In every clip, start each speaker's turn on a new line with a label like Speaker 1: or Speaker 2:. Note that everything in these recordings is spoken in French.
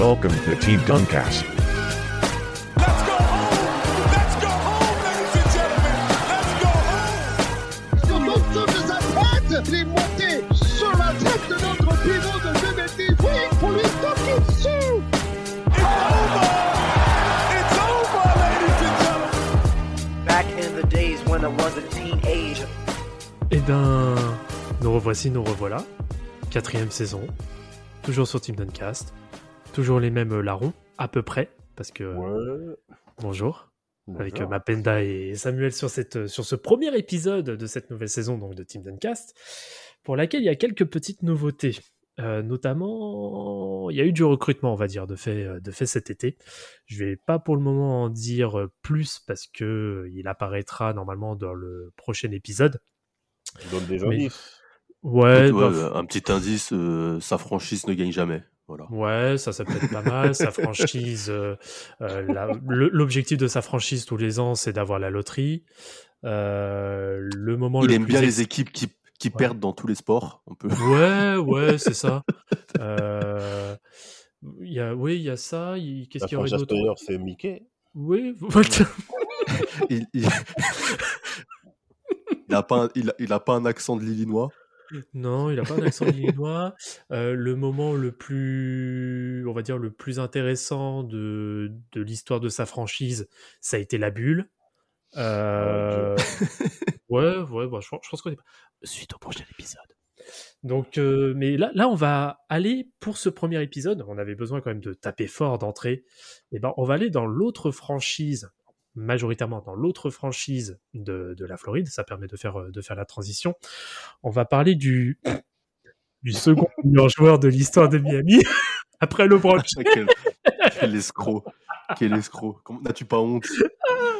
Speaker 1: Welcome to Team Duncast.
Speaker 2: Let's go home! Let's go home, ladies and gentlemen! Let's go home!
Speaker 3: sur l'autre de sa tête, il est monté sur la tête de notre pivot de Benetti. Oui, pour lui taper dessus.
Speaker 2: It's over! It's over, ladies and gentlemen!
Speaker 4: Back in the days when I was a teenager.
Speaker 5: Eh ben, nous revoici, nous revoilà. Quatrième saison. Toujours sur Team Duncast. Toujours les mêmes euh, larrons, à peu près. Parce que.
Speaker 6: Ouais.
Speaker 5: Bonjour. Avec euh. Mapenda et Samuel sur, cette, euh, sur ce premier épisode de cette nouvelle saison donc de Team Duncast. Pour laquelle il y a quelques petites nouveautés. Euh, notamment, il y a eu du recrutement, on va dire, de fait, de fait cet été. Je vais pas pour le moment en dire plus parce que il apparaîtra normalement dans le prochain épisode.
Speaker 6: Donne des
Speaker 5: Mais-
Speaker 6: indices.
Speaker 5: Ouais,
Speaker 7: Ouais,
Speaker 5: bah,
Speaker 7: un petit indice, euh, sa franchise ne gagne jamais. Voilà.
Speaker 5: Ouais, ça, ça peut être pas mal. Sa franchise, euh, euh, l'objectif de sa franchise tous les ans, c'est d'avoir la loterie. Euh, le moment
Speaker 7: Il
Speaker 5: le
Speaker 7: aime
Speaker 5: plus
Speaker 7: bien
Speaker 5: ex-
Speaker 7: les équipes qui, qui
Speaker 5: Ouais.
Speaker 7: perdent dans tous les sports. On peut...
Speaker 5: Ouais, ouais, c'est ça. Euh, il y a, oui, il y a ça. il- Qu'est-ce
Speaker 6: La
Speaker 5: qu'il y aurait
Speaker 6: franchise
Speaker 5: d'autre?
Speaker 6: C'est Mickey.
Speaker 5: Oui,
Speaker 7: il, il... il a pas un, il a, il a pas un accent de l'Illinois.
Speaker 5: Non, il n'a pas un accent illinois. Euh, le moment le plus, on va dire, le plus intéressant de, de l'histoire de sa franchise, ça a été la bulle. Euh, ouais, ouais, bah, je, pense- je pense qu'on est suite au prochain épisode. Donc, euh, mais là, là, on va aller pour ce premier épisode. On avait besoin quand même de taper fort d'entrée. Et ben, on va aller dans l'autre franchise, majoritairement dans l'autre franchise de, de la Floride. Ça permet de faire, euh, de faire la transition. On va parler du, du second meilleur joueur de l'histoire de Miami après LeBron.
Speaker 7: quel, quel escroc. Quel escroc. N'as-tu pas honte?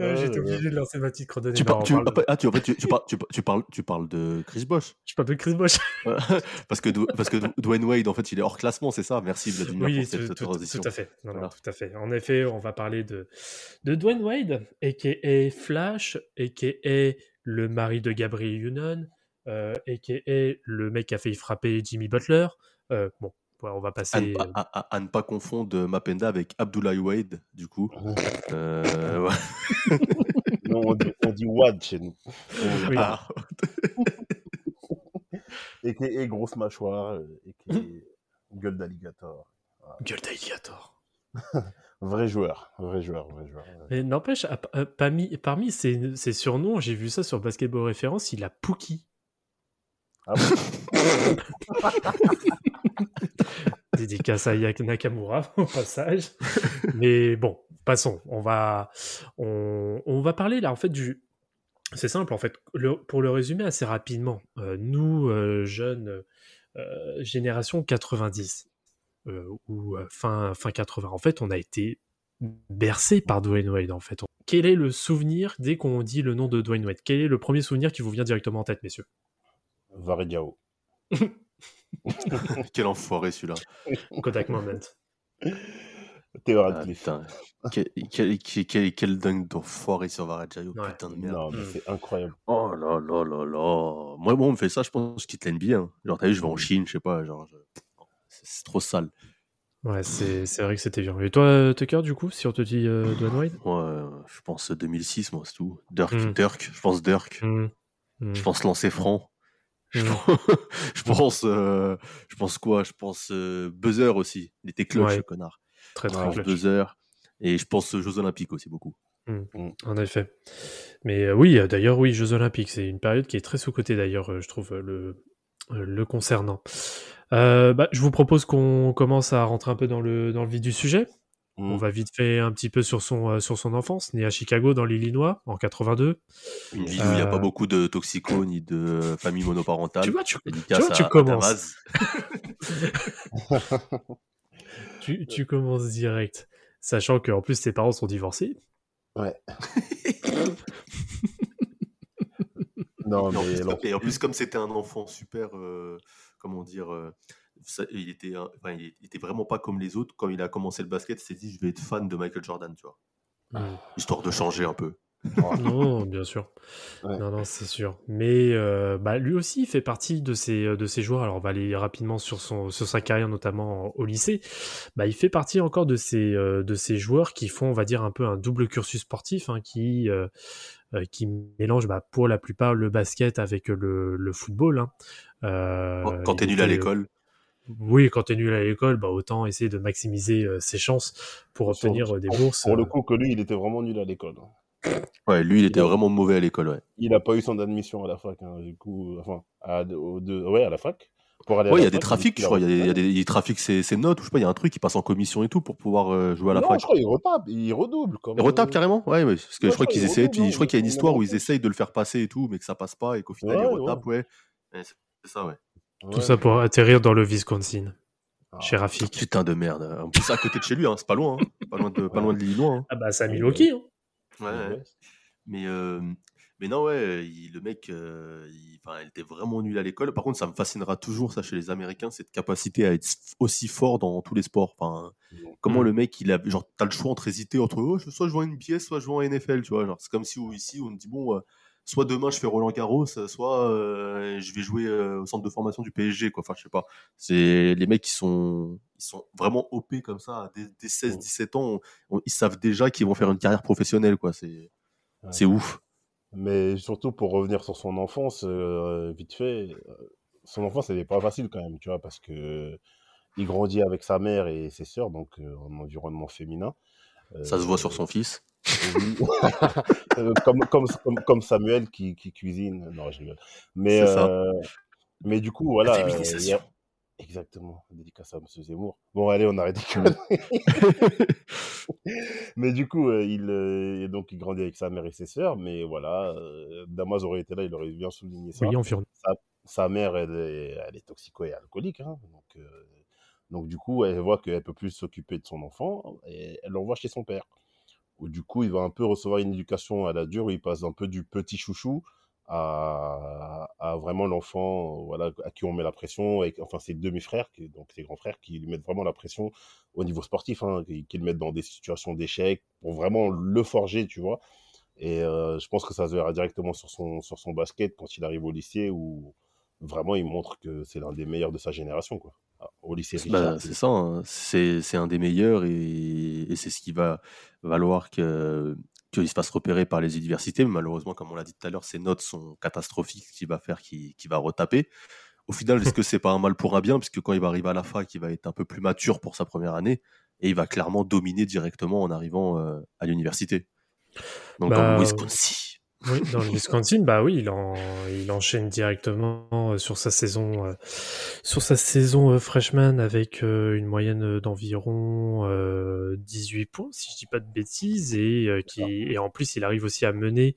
Speaker 5: Euh, J'étais obligé de lancer ma petite chrono.
Speaker 7: tu, par- tu, ah, tu, en fait, tu, tu, parles, tu, parles, tu parles de Chris Bosh.
Speaker 5: Je parle de Chris Bosh.
Speaker 7: parce que, parce que Dwayne Wade, en fait, il est hors classement, c'est ça? Merci Vladimir
Speaker 5: Oui,
Speaker 7: pour cette
Speaker 5: tout,
Speaker 7: transition.
Speaker 5: tout à fait. Non, non,
Speaker 7: Voilà.
Speaker 5: tout à fait. En effet, on va parler de, de Dwayne Wade, a.k.a. Flash, a.k.a. le mari de Gabriel Union, euh, a.k.a. le mec qui a failli frapper Jimmy Butler. Euh, bon, ouais, on va
Speaker 7: À ne,
Speaker 5: passer...
Speaker 7: pas, à- à- à ne pas confondre Mapenda avec Abdoulaye Wade, du coup. Euh, ouais.
Speaker 6: Non, on dit, on dit Wad chez nous. On-
Speaker 5: Oui.
Speaker 7: Ah,
Speaker 6: Et qui est grosse mâchoire, euh, et qui est gueule d'alligator.
Speaker 5: Gueule d'alligator.
Speaker 6: Vrai joueur, vrai joueur, vrai joueur.
Speaker 5: Mais n'empêche, parmi, parmi ses, ses surnoms, j'ai vu ça sur Basketball Référence, il a Pookie.
Speaker 6: Ah bon
Speaker 5: Dédicace à Yak Nakamura au passage. Mais bon, passons. On va, on, on va parler là en fait du. C'est simple en fait. Le- pour le résumer assez rapidement, euh, nous euh, jeunes euh, génération 90 euh, ou fin fin 80, en fait, on a été bercé par Dwayne Wade en fait. Quel est le souvenir dès qu'on dit le nom de Dwayne Wade Quel est le premier souvenir qui vous vient directement en tête, messieurs?
Speaker 6: Varediao.
Speaker 7: quel enfoiré celui-là.
Speaker 5: Kodak Moment.
Speaker 6: Théo
Speaker 7: Ah, putain. Quel, quel, quel, quel, quel dingue d'enfoiré sur Varajayo,
Speaker 5: Ouais.
Speaker 7: putain de merde.
Speaker 6: non, mais
Speaker 5: Mm.
Speaker 6: c'est incroyable.
Speaker 7: Oh là là là là. Moi, moi, on me fait ça, je pense que je quitte l'NBA. Hein. Genre, t'as vu, je vais en Chine, je sais pas. Genre, je- c'est trop sale.
Speaker 5: Ouais, c'est c'est vrai que c'était violent. Et toi, Tucker, du coup, si on te dit euh, Dwayne Wade?
Speaker 7: Euh, je pense 2006, moi, c'est tout. Dirk,
Speaker 5: Mm.
Speaker 7: Dirk, je pense Dirk.
Speaker 5: Hmm.
Speaker 7: Je pense lancer franc. Je
Speaker 5: Mm.
Speaker 7: pense, je pense, euh, je pense quoi? Je pense euh, buzzer aussi. Il était clutch,
Speaker 5: Ouais.
Speaker 7: le connard.
Speaker 5: Très,
Speaker 7: Je
Speaker 5: très clutch.
Speaker 7: buzzer. Et je pense Jeux Olympiques aussi beaucoup.
Speaker 5: En effet. Mais euh, oui, euh, d'ailleurs, oui, Jeux Olympiques, c'est une période qui est très sous-cotée, d'ailleurs, euh, je trouve, le, le concernant. Euh, bah, je vous propose qu'on commence à rentrer un peu dans le, dans le vif du sujet. On va vite fait un petit peu sur son, euh, sur son enfance, né à Chicago, dans l'Illinois, en 82.
Speaker 7: Une ville où il n'y a
Speaker 5: Euh,
Speaker 7: pas beaucoup de toxicos ni de famille monoparentale.
Speaker 5: Tu vois, tu, tu vois, tu
Speaker 7: à-
Speaker 5: commences. Tu, tu commences direct. Sachant qu'en plus, tes parents sont divorcés.
Speaker 6: Ouais. non,
Speaker 7: Et en,
Speaker 6: mais
Speaker 7: plus, et en plus, comme c'était un enfant super, euh, comment dire, euh, ça- il, était, un- enfin, il était vraiment pas comme les autres. Quand il a commencé le basket, il s'est dit, je vais être fan de Michael Jordan, tu vois. Histoire de changer un peu.
Speaker 5: Non, bien sûr.
Speaker 6: Ouais.
Speaker 5: Non, non, c'est sûr. Mais euh, bah, lui aussi il fait partie de ces, de ces joueurs. Alors, on va aller rapidement sur, son, sur sa carrière, notamment au lycée. Bah, il fait partie encore de ces, euh, de ces joueurs qui font, on va dire, un peu un double cursus sportif, hein, qui, euh, euh, qui mélangent bah, pour la plupart le basket avec le, le football. hein. Euh,
Speaker 7: Quand- t'es nul à l'école,
Speaker 5: Oui, quand t'es nul à l'école, bah, autant essayer de maximiser euh, ses chances pour obtenir euh, des bourses.
Speaker 6: Pour le
Speaker 5: euh,
Speaker 6: coup, que lui, il était vraiment nul à l'école.
Speaker 7: ouais, lui, il était
Speaker 6: a-
Speaker 7: vraiment mauvais à l'école, ouais.
Speaker 6: Il a pas eu son admission à la fac, hein, du coup, enfin, à, au- de- ouais, à la fac. Pour aller à
Speaker 7: Ouais, il y a des trafics, je crois. Il y a des, il y a
Speaker 6: ouais.
Speaker 7: des- il trafique ses, ses notes, ou je sais pas, il y a un truc qui passe en commission et tout pour pouvoir euh, jouer à la
Speaker 6: non,
Speaker 7: fac.
Speaker 6: je crois qu'il retape, il redouble. Comme,
Speaker 7: Il retape carrément Ouais, ouais, parce que je crois qu'ils essaient, puis je crois qu'il y a une histoire où ils essayent de le faire passer et tout, mais que ça passe pas et qu'au final il retape, ouais. C'est ça, ouais.
Speaker 5: Tout ça pour atterrir dans le Wisconsin,
Speaker 6: Ah,
Speaker 5: chez Rafik.
Speaker 7: Putain de merde. En plus, à côté de chez lui, hein, c'est pas loin, hein. pas loin de, pas loin de l'Illinois. hein.
Speaker 5: Ah bah, c'est à Milwaukee. Hein.
Speaker 7: Ouais. Mais, euh, mais non, ouais, il- le mec, euh, il, enfin, il était vraiment nul à l'école. Par contre, ça me fascinera toujours, ça, chez les Américains, cette capacité à être aussi fort dans tous les sports. Enfin, comment
Speaker 5: Mm.
Speaker 7: le mec, il a, genre, t'as le choix entre hésiter entre, oh, je- soit je vois une pièce, soit je vois en NFL, tu vois. Genre, c'est comme si ici, on dit, bon, euh, soit demain je fais Roland Garros, soit euh, je vais jouer euh, au centre de formation du PSG, quoi. Enfin, je sais pas. C'est les mecs qui sont, ils sont vraiment OP comme ça, dès, dès 16, 17 ans, on- ils savent déjà qu'ils vont faire une carrière professionnelle, quoi. C'est,
Speaker 6: Ouais.
Speaker 7: c'est ouf.
Speaker 6: Mais surtout pour revenir sur son enfance, euh, vite fait, euh, son enfance, elle n'est pas facile quand même, tu vois, parce que il grandit avec sa mère et ses sœurs, donc euh, en environnement féminin.
Speaker 7: Ça se voit sur
Speaker 6: Euh,
Speaker 7: son fils.
Speaker 6: Euh, comme, comme, comme, comme Samuel qui, qui cuisine. Non, je rigole. Mais, euh, mais du coup, voilà.
Speaker 7: La
Speaker 6: euh,
Speaker 7: féminisation.
Speaker 6: a- Exactement. Dédicace à M. Zemmour. Bon, allez, on arrête. Mais du coup, euh, il, donc, il grandit avec sa mère et ses sœurs. Mais voilà, Damas aurait été là, il aurait bien souligné ça
Speaker 5: Oui,
Speaker 6: sa mère, elle est, elle est toxico et alcoolique. hein. donc, donc, du coup, elle voit qu'elle peut plus s'occuper de son enfant et elle l'envoie chez son père. Où, du coup, il va un peu recevoir une éducation à la dure où il passe un peu du petit chouchou à, à vraiment l'enfant euh, voilà, à qui on met la pression. Et, enfin, ses demi-frères, donc ses grands frères, qui lui mettent vraiment la pression au niveau sportif, hein, qui, qui le mettent dans des situations d'échec pour vraiment le forger, tu vois. Et euh, je pense que ça se verra directement sur son, sur son basket quand il arrive au lycée où vraiment il montre que c'est l'un des meilleurs de sa génération. Quoi. Au lycée
Speaker 7: Bah,
Speaker 6: Richard.
Speaker 7: c'est ça, hein. c'est c'est un des meilleurs et, et c'est ce qui va valoir que qu'il se fasse repérer par les universités. Mais malheureusement, comme on l'a dit tout à l'heure, ses notes sont catastrophiques, ce qui va faire qu'il qu'il va retaper. Au final, est-ce que c'est pas un mal pour un bien, puisque quand il va arriver à la fac, il va être un peu plus mature pour sa première année et il va clairement dominer directement en arrivant euh, à l'université. Donc
Speaker 5: Bah,
Speaker 7: en Wisconsin.
Speaker 5: Oui, dans le Wisconsin, bah oui, il, en, il enchaîne directement euh, sur sa saison, euh, sur sa saison euh, freshman avec euh, une moyenne d'environ euh, 18 points, si je dis pas de bêtises, et euh, qui et en plus il arrive aussi à mener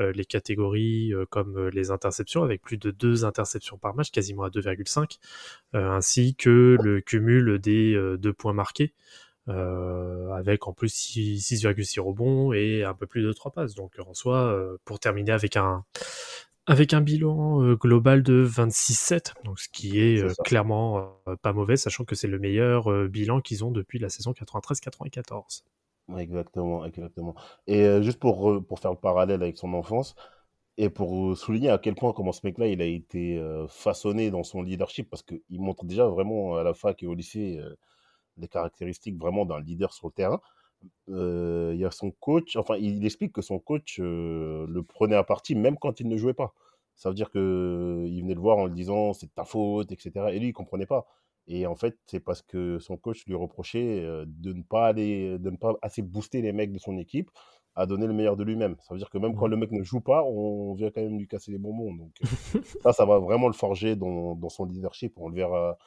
Speaker 5: euh, les catégories euh, comme euh, les interceptions avec plus de deux interceptions par match, quasiment à 2,5, euh, ainsi que le cumul des euh, deux points marqués. Euh, avec en plus 6 6,6 rebonds et un peu plus de 3 passes. Donc en soi, euh, pour terminer avec un, avec un bilan euh, global de 26-7, donc ce qui est, clairement pas mauvais, sachant que c'est le meilleur bilan qu'ils ont depuis la saison 93-94.
Speaker 6: Ouais, Exactement, exactement. Et juste pour, pour faire le parallèle avec son enfance, et pour souligner à quel point comment ce mec-là, il a été façonné dans son leadership, parce qu'il montre déjà vraiment à la fac et au lycée euh, des caractéristiques vraiment d'un leader sur le terrain. Euh, il y a son coach, enfin, il explique que son coach euh, le prenait à partie même quand il ne jouait pas. Ça veut dire que il venait le voir en lui disant c'est de ta faute, etc. Et lui, il comprenait pas. Et en fait, c'est parce que son coach lui reprochait euh, de ne pas aller, de ne pas assez booster les mecs de son équipe à donner le meilleur de lui-même. Ça veut dire que même quand le mec ne joue pas, on vient quand même lui casser les bonbons. Donc euh, ça, ça va vraiment le forger dans, dans son leadership. On le verra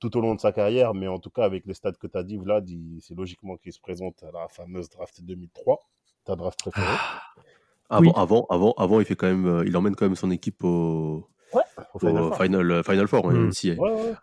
Speaker 6: tout au long de sa carrière, mais en tout cas, avec les stats que tu as dit, Vlad, c'est logiquement qu'il se présente à la fameuse draft 2003, ta draft préférée.
Speaker 7: Avant,
Speaker 5: Oui.
Speaker 7: avant, avant, avant, il fait quand même, euh, il emmène quand même son équipe au,
Speaker 6: Au
Speaker 7: au
Speaker 6: Final Four.
Speaker 7: final, Final Four, ouais,
Speaker 5: Mm.
Speaker 7: NCAA.
Speaker 6: Ouais, ouais.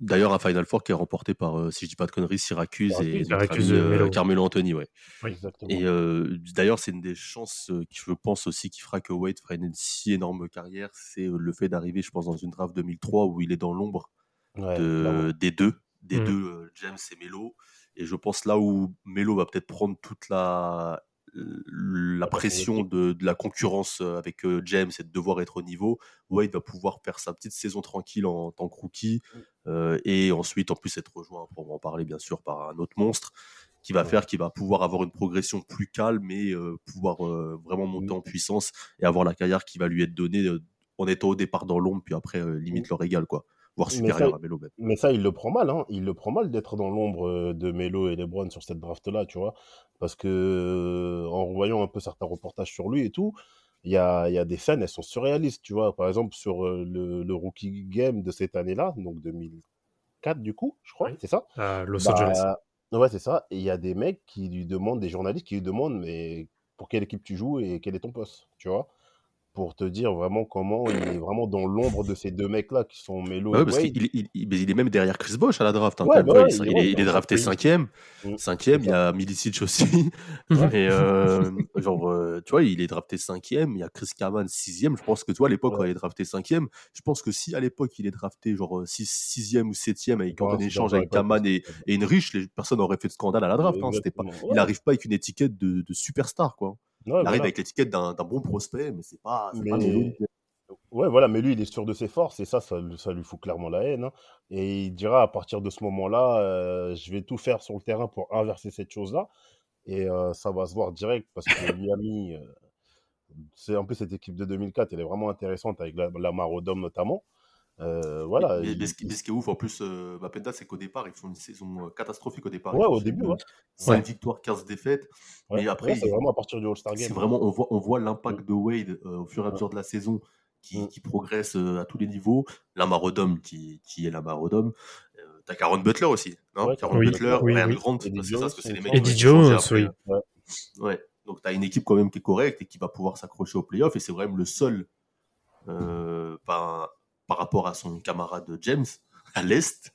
Speaker 7: D'ailleurs, un Final Four qui est remporté par, euh, si je dis pas de conneries, Syracuse, et
Speaker 6: Syracuse,
Speaker 7: notre
Speaker 5: Syracuse,
Speaker 7: ami,
Speaker 5: euh,
Speaker 7: euh,
Speaker 5: Melo.
Speaker 7: Carmelo Anthony, ouais.
Speaker 6: Exactement.
Speaker 7: Et euh, d'ailleurs, c'est une des chances euh, qui, je pense aussi, qui fera que Wade fera une si énorme carrière, c'est euh, le fait d'arriver, je pense, dans une draft 2003 où il est dans l'ombre
Speaker 6: Ouais,
Speaker 7: de,
Speaker 6: clairement.
Speaker 7: des deux, des
Speaker 5: Mm.
Speaker 7: deux euh, James et Melo. Et je pense là où Melo va peut-être prendre toute la, la pression de, de la concurrence euh, avec euh, James et de devoir être au niveau, Wade va pouvoir faire sa petite saison tranquille en tant que rookie euh, et ensuite en plus être rejoint, pour en parler bien sûr, par un autre monstre qui va
Speaker 6: Ouais.
Speaker 7: faire qu'il va pouvoir avoir une progression plus calme et euh, pouvoir euh, vraiment monter en puissance et avoir la carrière qui va lui être donnée euh, en étant au départ dans l'ombre puis après euh, limite leur égal quoi voire
Speaker 6: Mais
Speaker 7: supérieur
Speaker 6: ça-
Speaker 7: à Melo même.
Speaker 6: Mais ça, il le prend mal, hein. Il le prend mal d'être dans l'ombre euh, de Melo et LeBron sur cette draft-là, tu vois. Parce que, euh, en voyant un peu certains reportages sur lui et tout, il y a, il y a des scènes, elles sont surréalistes, tu vois. Par exemple, sur euh, le, le rookie game de cette année-là, donc 2004, du coup, je crois,
Speaker 5: Oui.
Speaker 6: c'est ça
Speaker 5: à Los
Speaker 6: Bah,
Speaker 5: Angeles.
Speaker 6: Ouais, c'est ça. Et il y a des mecs qui lui demandent, des journalistes qui lui demandent, mais pour quelle équipe tu joues et quel est ton poste, tu vois Pour te dire vraiment comment il est vraiment dans l'ombre de ces deux mecs-là qui sont Melo
Speaker 7: Bah ouais,
Speaker 6: et
Speaker 7: parce
Speaker 6: Wade.
Speaker 7: il, il- il est même derrière Chris Bosh à la draft. hein,
Speaker 6: Ouais, bah ouais,
Speaker 7: il,
Speaker 6: est
Speaker 7: drafté
Speaker 6: son pays.
Speaker 7: cinquième.
Speaker 6: Mm.
Speaker 7: Cinquième,
Speaker 6: C'est
Speaker 7: il y a Milicic aussi. Et euh, genre, euh, tu vois, il est drafté cinquième. Il y a Chris Kaman sixième. Je pense que toi, à l'époque, quand il est drafté cinquième, je pense que si à l'époque il est drafté genre euh, six, sixième ou septième avec
Speaker 6: Ouais,
Speaker 7: en
Speaker 6: c'est
Speaker 7: échange avec Kaman et, et une riche, les personnes auraient fait de scandale à la draft. hein, pas, il n'arrive pas avec une étiquette de, de superstar, quoi. Il arrive
Speaker 6: voilà.
Speaker 7: avec l'étiquette d'un bon prospect, mais c'est pas, pas.
Speaker 6: Ouais, voilà, mais lui, il est sûr de ses forces et ça, ça, lui- ça lui fout clairement la haine. hein. Et il dira à partir de ce moment-là, euh, je vais tout faire sur le terrain pour inverser cette chose-là. Et euh, ça va se voir direct parce que Miami, euh, c'est un peu cette équipe de 2004, elle est vraiment intéressante avec la, la Marodome notamment. Euh, voilà.
Speaker 7: mais, ce, qui, mais ce qui est ouf en plus, euh, bah, Penta, c'est qu'au départ, ils font une saison euh, catastrophique au départ.
Speaker 6: Ouais, au début, ouais.
Speaker 7: 5
Speaker 5: Ouais.
Speaker 7: victoires, 15 défaites.
Speaker 6: Ouais.
Speaker 7: Mais après,
Speaker 6: Ouais, c'est vraiment à partir du All-Star
Speaker 7: C'est
Speaker 6: Game.
Speaker 7: vraiment, on voit, on voit l'impact de Wade euh, au fur et à mesure de la saison qui,
Speaker 6: Mm.
Speaker 7: qui progresse euh, à tous les niveaux. Lamar Odom qui, qui est Lamar Odom. Euh, T'as Caron Butler aussi, non?
Speaker 6: Ouais,
Speaker 7: Caron
Speaker 5: Oui,
Speaker 7: Butler,
Speaker 5: oui,
Speaker 7: Ryan
Speaker 5: oui.
Speaker 7: Grant, que ça, parce que c'est les
Speaker 6: Jones,
Speaker 7: mecs
Speaker 5: Eddie Jones, oui.
Speaker 7: hein. Ouais. Donc t'as une équipe quand même qui est correcte et qui va pouvoir s'accrocher au playoff et c'est vraiment le seul euh, par, par rapport à son camarade James à l'Est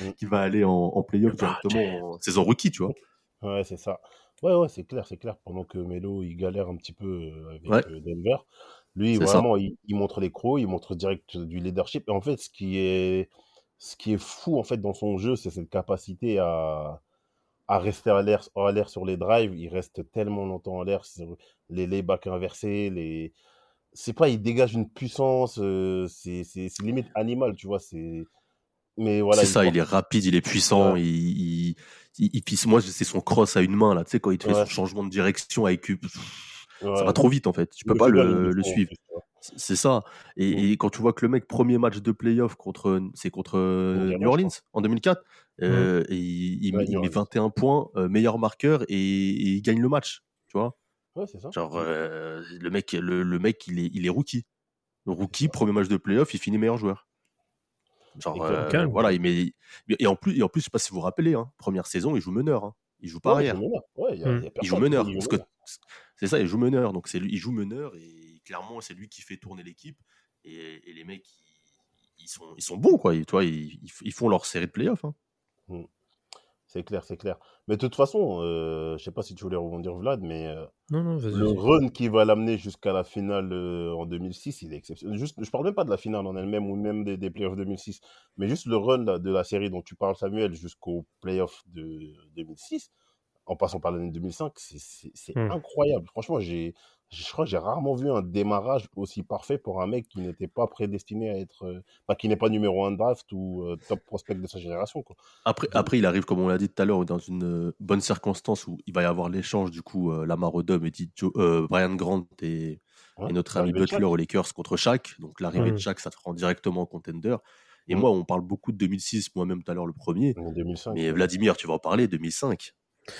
Speaker 6: Mm.
Speaker 7: qui va aller en, en playoff
Speaker 5: Ah,
Speaker 7: directement en saison rookie, tu vois.
Speaker 6: Ouais, c'est ça. Ouais, ouais, c'est clair, c'est clair. Pendant que Melo, il galère un petit peu euh, avec
Speaker 7: Ouais.
Speaker 6: euh, Denver, lui, vraiment, il, il montre les crocs, il montre direct du leadership. Et en fait, ce qui est, ce qui est fou, en fait, dans son jeu, c'est cette capacité à, à rester à l'air, à l'air sur les drives. Il reste tellement longtemps en l'air, sur les laybacks inversés, les... C'est pas, il dégage une puissance, euh, c'est limite animal, tu vois, c'est... Mais voilà,
Speaker 7: c'est ça, il est rapide, il est puissant,
Speaker 6: Ouais.
Speaker 7: il, il, il, il pisse- moi c'est son cross à une main là, tu sais quand il te fait
Speaker 6: Ouais.
Speaker 7: son changement de direction avec pff, ça
Speaker 6: Ouais.
Speaker 7: va trop vite en fait, tu peux pas le, suivre. C'est ça. Et,
Speaker 6: Mm.
Speaker 7: et quand tu vois que le mec premier match de playoff contre c'est contre euh, New Orleans en 2004 euh, et il,
Speaker 6: Ouais,
Speaker 7: met- il
Speaker 6: New
Speaker 7: met
Speaker 6: Orleans.
Speaker 7: 21 points, euh, meilleur marqueur et, et il gagne le match, tu vois.
Speaker 6: Ouais, c'est ça.
Speaker 7: Genre euh, le mec le, le mec il est il est rookie. Le rookie premier match de playoff, il finit meilleur joueur. Genre euh, voilà, il met et en plus et en plus je sais pas si vous vous rappelez hein, première saison, il joue meneur hein. Il joue pas
Speaker 6: Ouais,
Speaker 7: arrière.
Speaker 6: il joue meneur. Ouais, il
Speaker 7: joue parce que c'est ça, il joue meneur. Donc c'est lui, il joue meneur et clairement c'est lui qui fait tourner l'équipe et, et les mecs ils, ils sont ils sont bons quoi. Ils, tu vois, ils, ils- font leur série de playoffs. Hein.
Speaker 6: C'est clair, c'est clair. Mais de toute façon, euh, je sais pas si tu voulais rebondir, Vlad, mais euh,
Speaker 5: Non, non, vas-y.
Speaker 6: le run qui va l'amener jusqu'à la finale euh, en 2006, il est exceptionnel. Juste, je parle même pas de la finale en elle-même ou même des, des playoffs 2006, mais juste le run là, de la série dont tu parles, Samuel, jusqu'au playoff de 2006, en passant par l'année 2005, c'est-
Speaker 5: Hmm.
Speaker 6: incroyable. Franchement, j'ai, je crois que j'ai rarement vu un démarrage aussi parfait pour un mec qui n'était pas prédestiné à être, euh, enfin, qui n'est pas numéro un draft ou euh, top prospect de sa génération, quoi.
Speaker 7: Après, après, il arrive, comme on l'a dit tout à l'heure, dans une euh, bonne circonstance où il va y avoir l'échange, du coup, euh, Lamar Odom et dit Joe- euh, Brian Grant et,
Speaker 6: Hein,
Speaker 7: et notre ami Butler aux Lakers contre Shaq. Donc l'arrivée de Shaq, ça te rend directement contender. Et
Speaker 6: Mm.
Speaker 7: moi, on parle beaucoup de 2006, moi-même tout à l'heure le premier.
Speaker 6: En 2005.
Speaker 7: Mais
Speaker 6: ouais.
Speaker 7: Vladimir, tu vas en parler, 2005.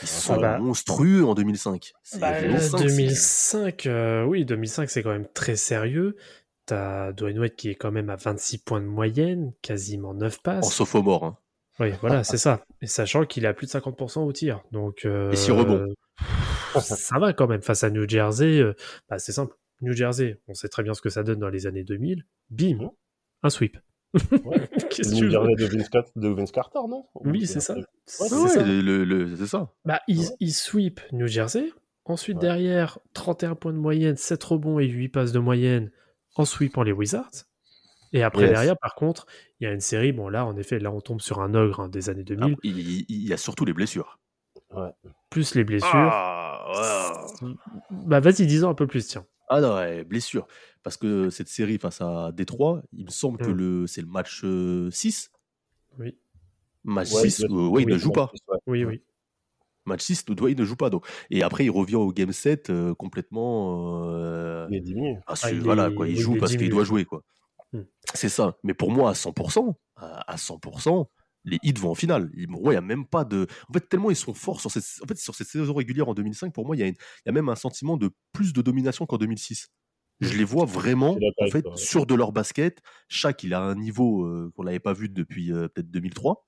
Speaker 7: Ils sont
Speaker 5: bah.
Speaker 7: monstrueux en 2005. C'est
Speaker 5: Bah,
Speaker 7: 2005, c'est-
Speaker 5: 2005, euh, oui, 2005, c'est quand même très sérieux. T'as Dwayne Wade qui est quand même à 26 points de moyenne, quasiment 9
Speaker 7: En
Speaker 5: passes.
Speaker 7: sophomore. Hein.
Speaker 5: Oui, voilà, c'est ça. Et sachant qu'il est à plus de 50% au tir. Donc, euh,
Speaker 7: Et six rebonds.
Speaker 5: ça va quand même. Face à New Jersey, euh, bah, c'est simple. New Jersey, on sait très bien ce que ça donne dans les années 2000. Bim, un sweep.
Speaker 6: Ouais. De Vince, Car- de Vince Carter, non
Speaker 5: Oui, c'est ça.
Speaker 6: Ouais,
Speaker 5: C'est
Speaker 7: Ouais,
Speaker 5: ça.
Speaker 7: le- le- le- c'est ça.
Speaker 5: Bah, ils, ils sweep New Jersey. Ensuite,
Speaker 6: Ouais.
Speaker 5: derrière, 31 points de moyenne, 7 rebonds et 8 passes de moyenne en sweepant les Wizards. Et après,
Speaker 6: Yes.
Speaker 5: derrière, par contre, il y a une série. Bon, là, en effet, là, on tombe sur un ogre hein, des années 2000,
Speaker 7: Ah, il, il- il y a surtout les blessures.
Speaker 6: Ouais.
Speaker 5: plus les blessures.
Speaker 7: Ah, ouais.
Speaker 5: Bah, vas-y, disons un peu plus, tiens.
Speaker 7: Ah non, ouais, blessure. Parce que cette série face à Détroit, il me semble que
Speaker 5: Mm.
Speaker 7: le, c'est le match euh, 6.
Speaker 5: Oui,
Speaker 7: Match
Speaker 6: Ouais,
Speaker 7: 6,
Speaker 6: il doit-
Speaker 7: euh,
Speaker 5: oui,
Speaker 7: ne joue pas.
Speaker 6: Ouais.
Speaker 5: oui, oui.
Speaker 7: Match 6, Wade ne joue pas. Donc. Et après, il revient au game 7 euh, complètement. euh,
Speaker 6: Il est diminué.
Speaker 7: ah,
Speaker 5: Ah,
Speaker 7: c'est-
Speaker 5: il
Speaker 7: voilà,
Speaker 5: est-
Speaker 7: quoi, il joue
Speaker 5: il
Speaker 7: parce qu'il doit jouer. quoi.
Speaker 5: Mm.
Speaker 7: C'est ça. Mais pour moi, à 100%, à à 100%, les Heat vont en finale. Il il n'y a même pas de. En fait, tellement ils sont forts sur cette, en fait, sur cette saison régulière en 2005, pour moi, il y, a une- il y a même un sentiment de plus de domination qu'en 2006. Je les vois vraiment, en fait,
Speaker 6: toi,
Speaker 7: de leur basket. Chaque, il a un niveau euh, qu'on n'avait pas vu depuis euh, peut-être 2003.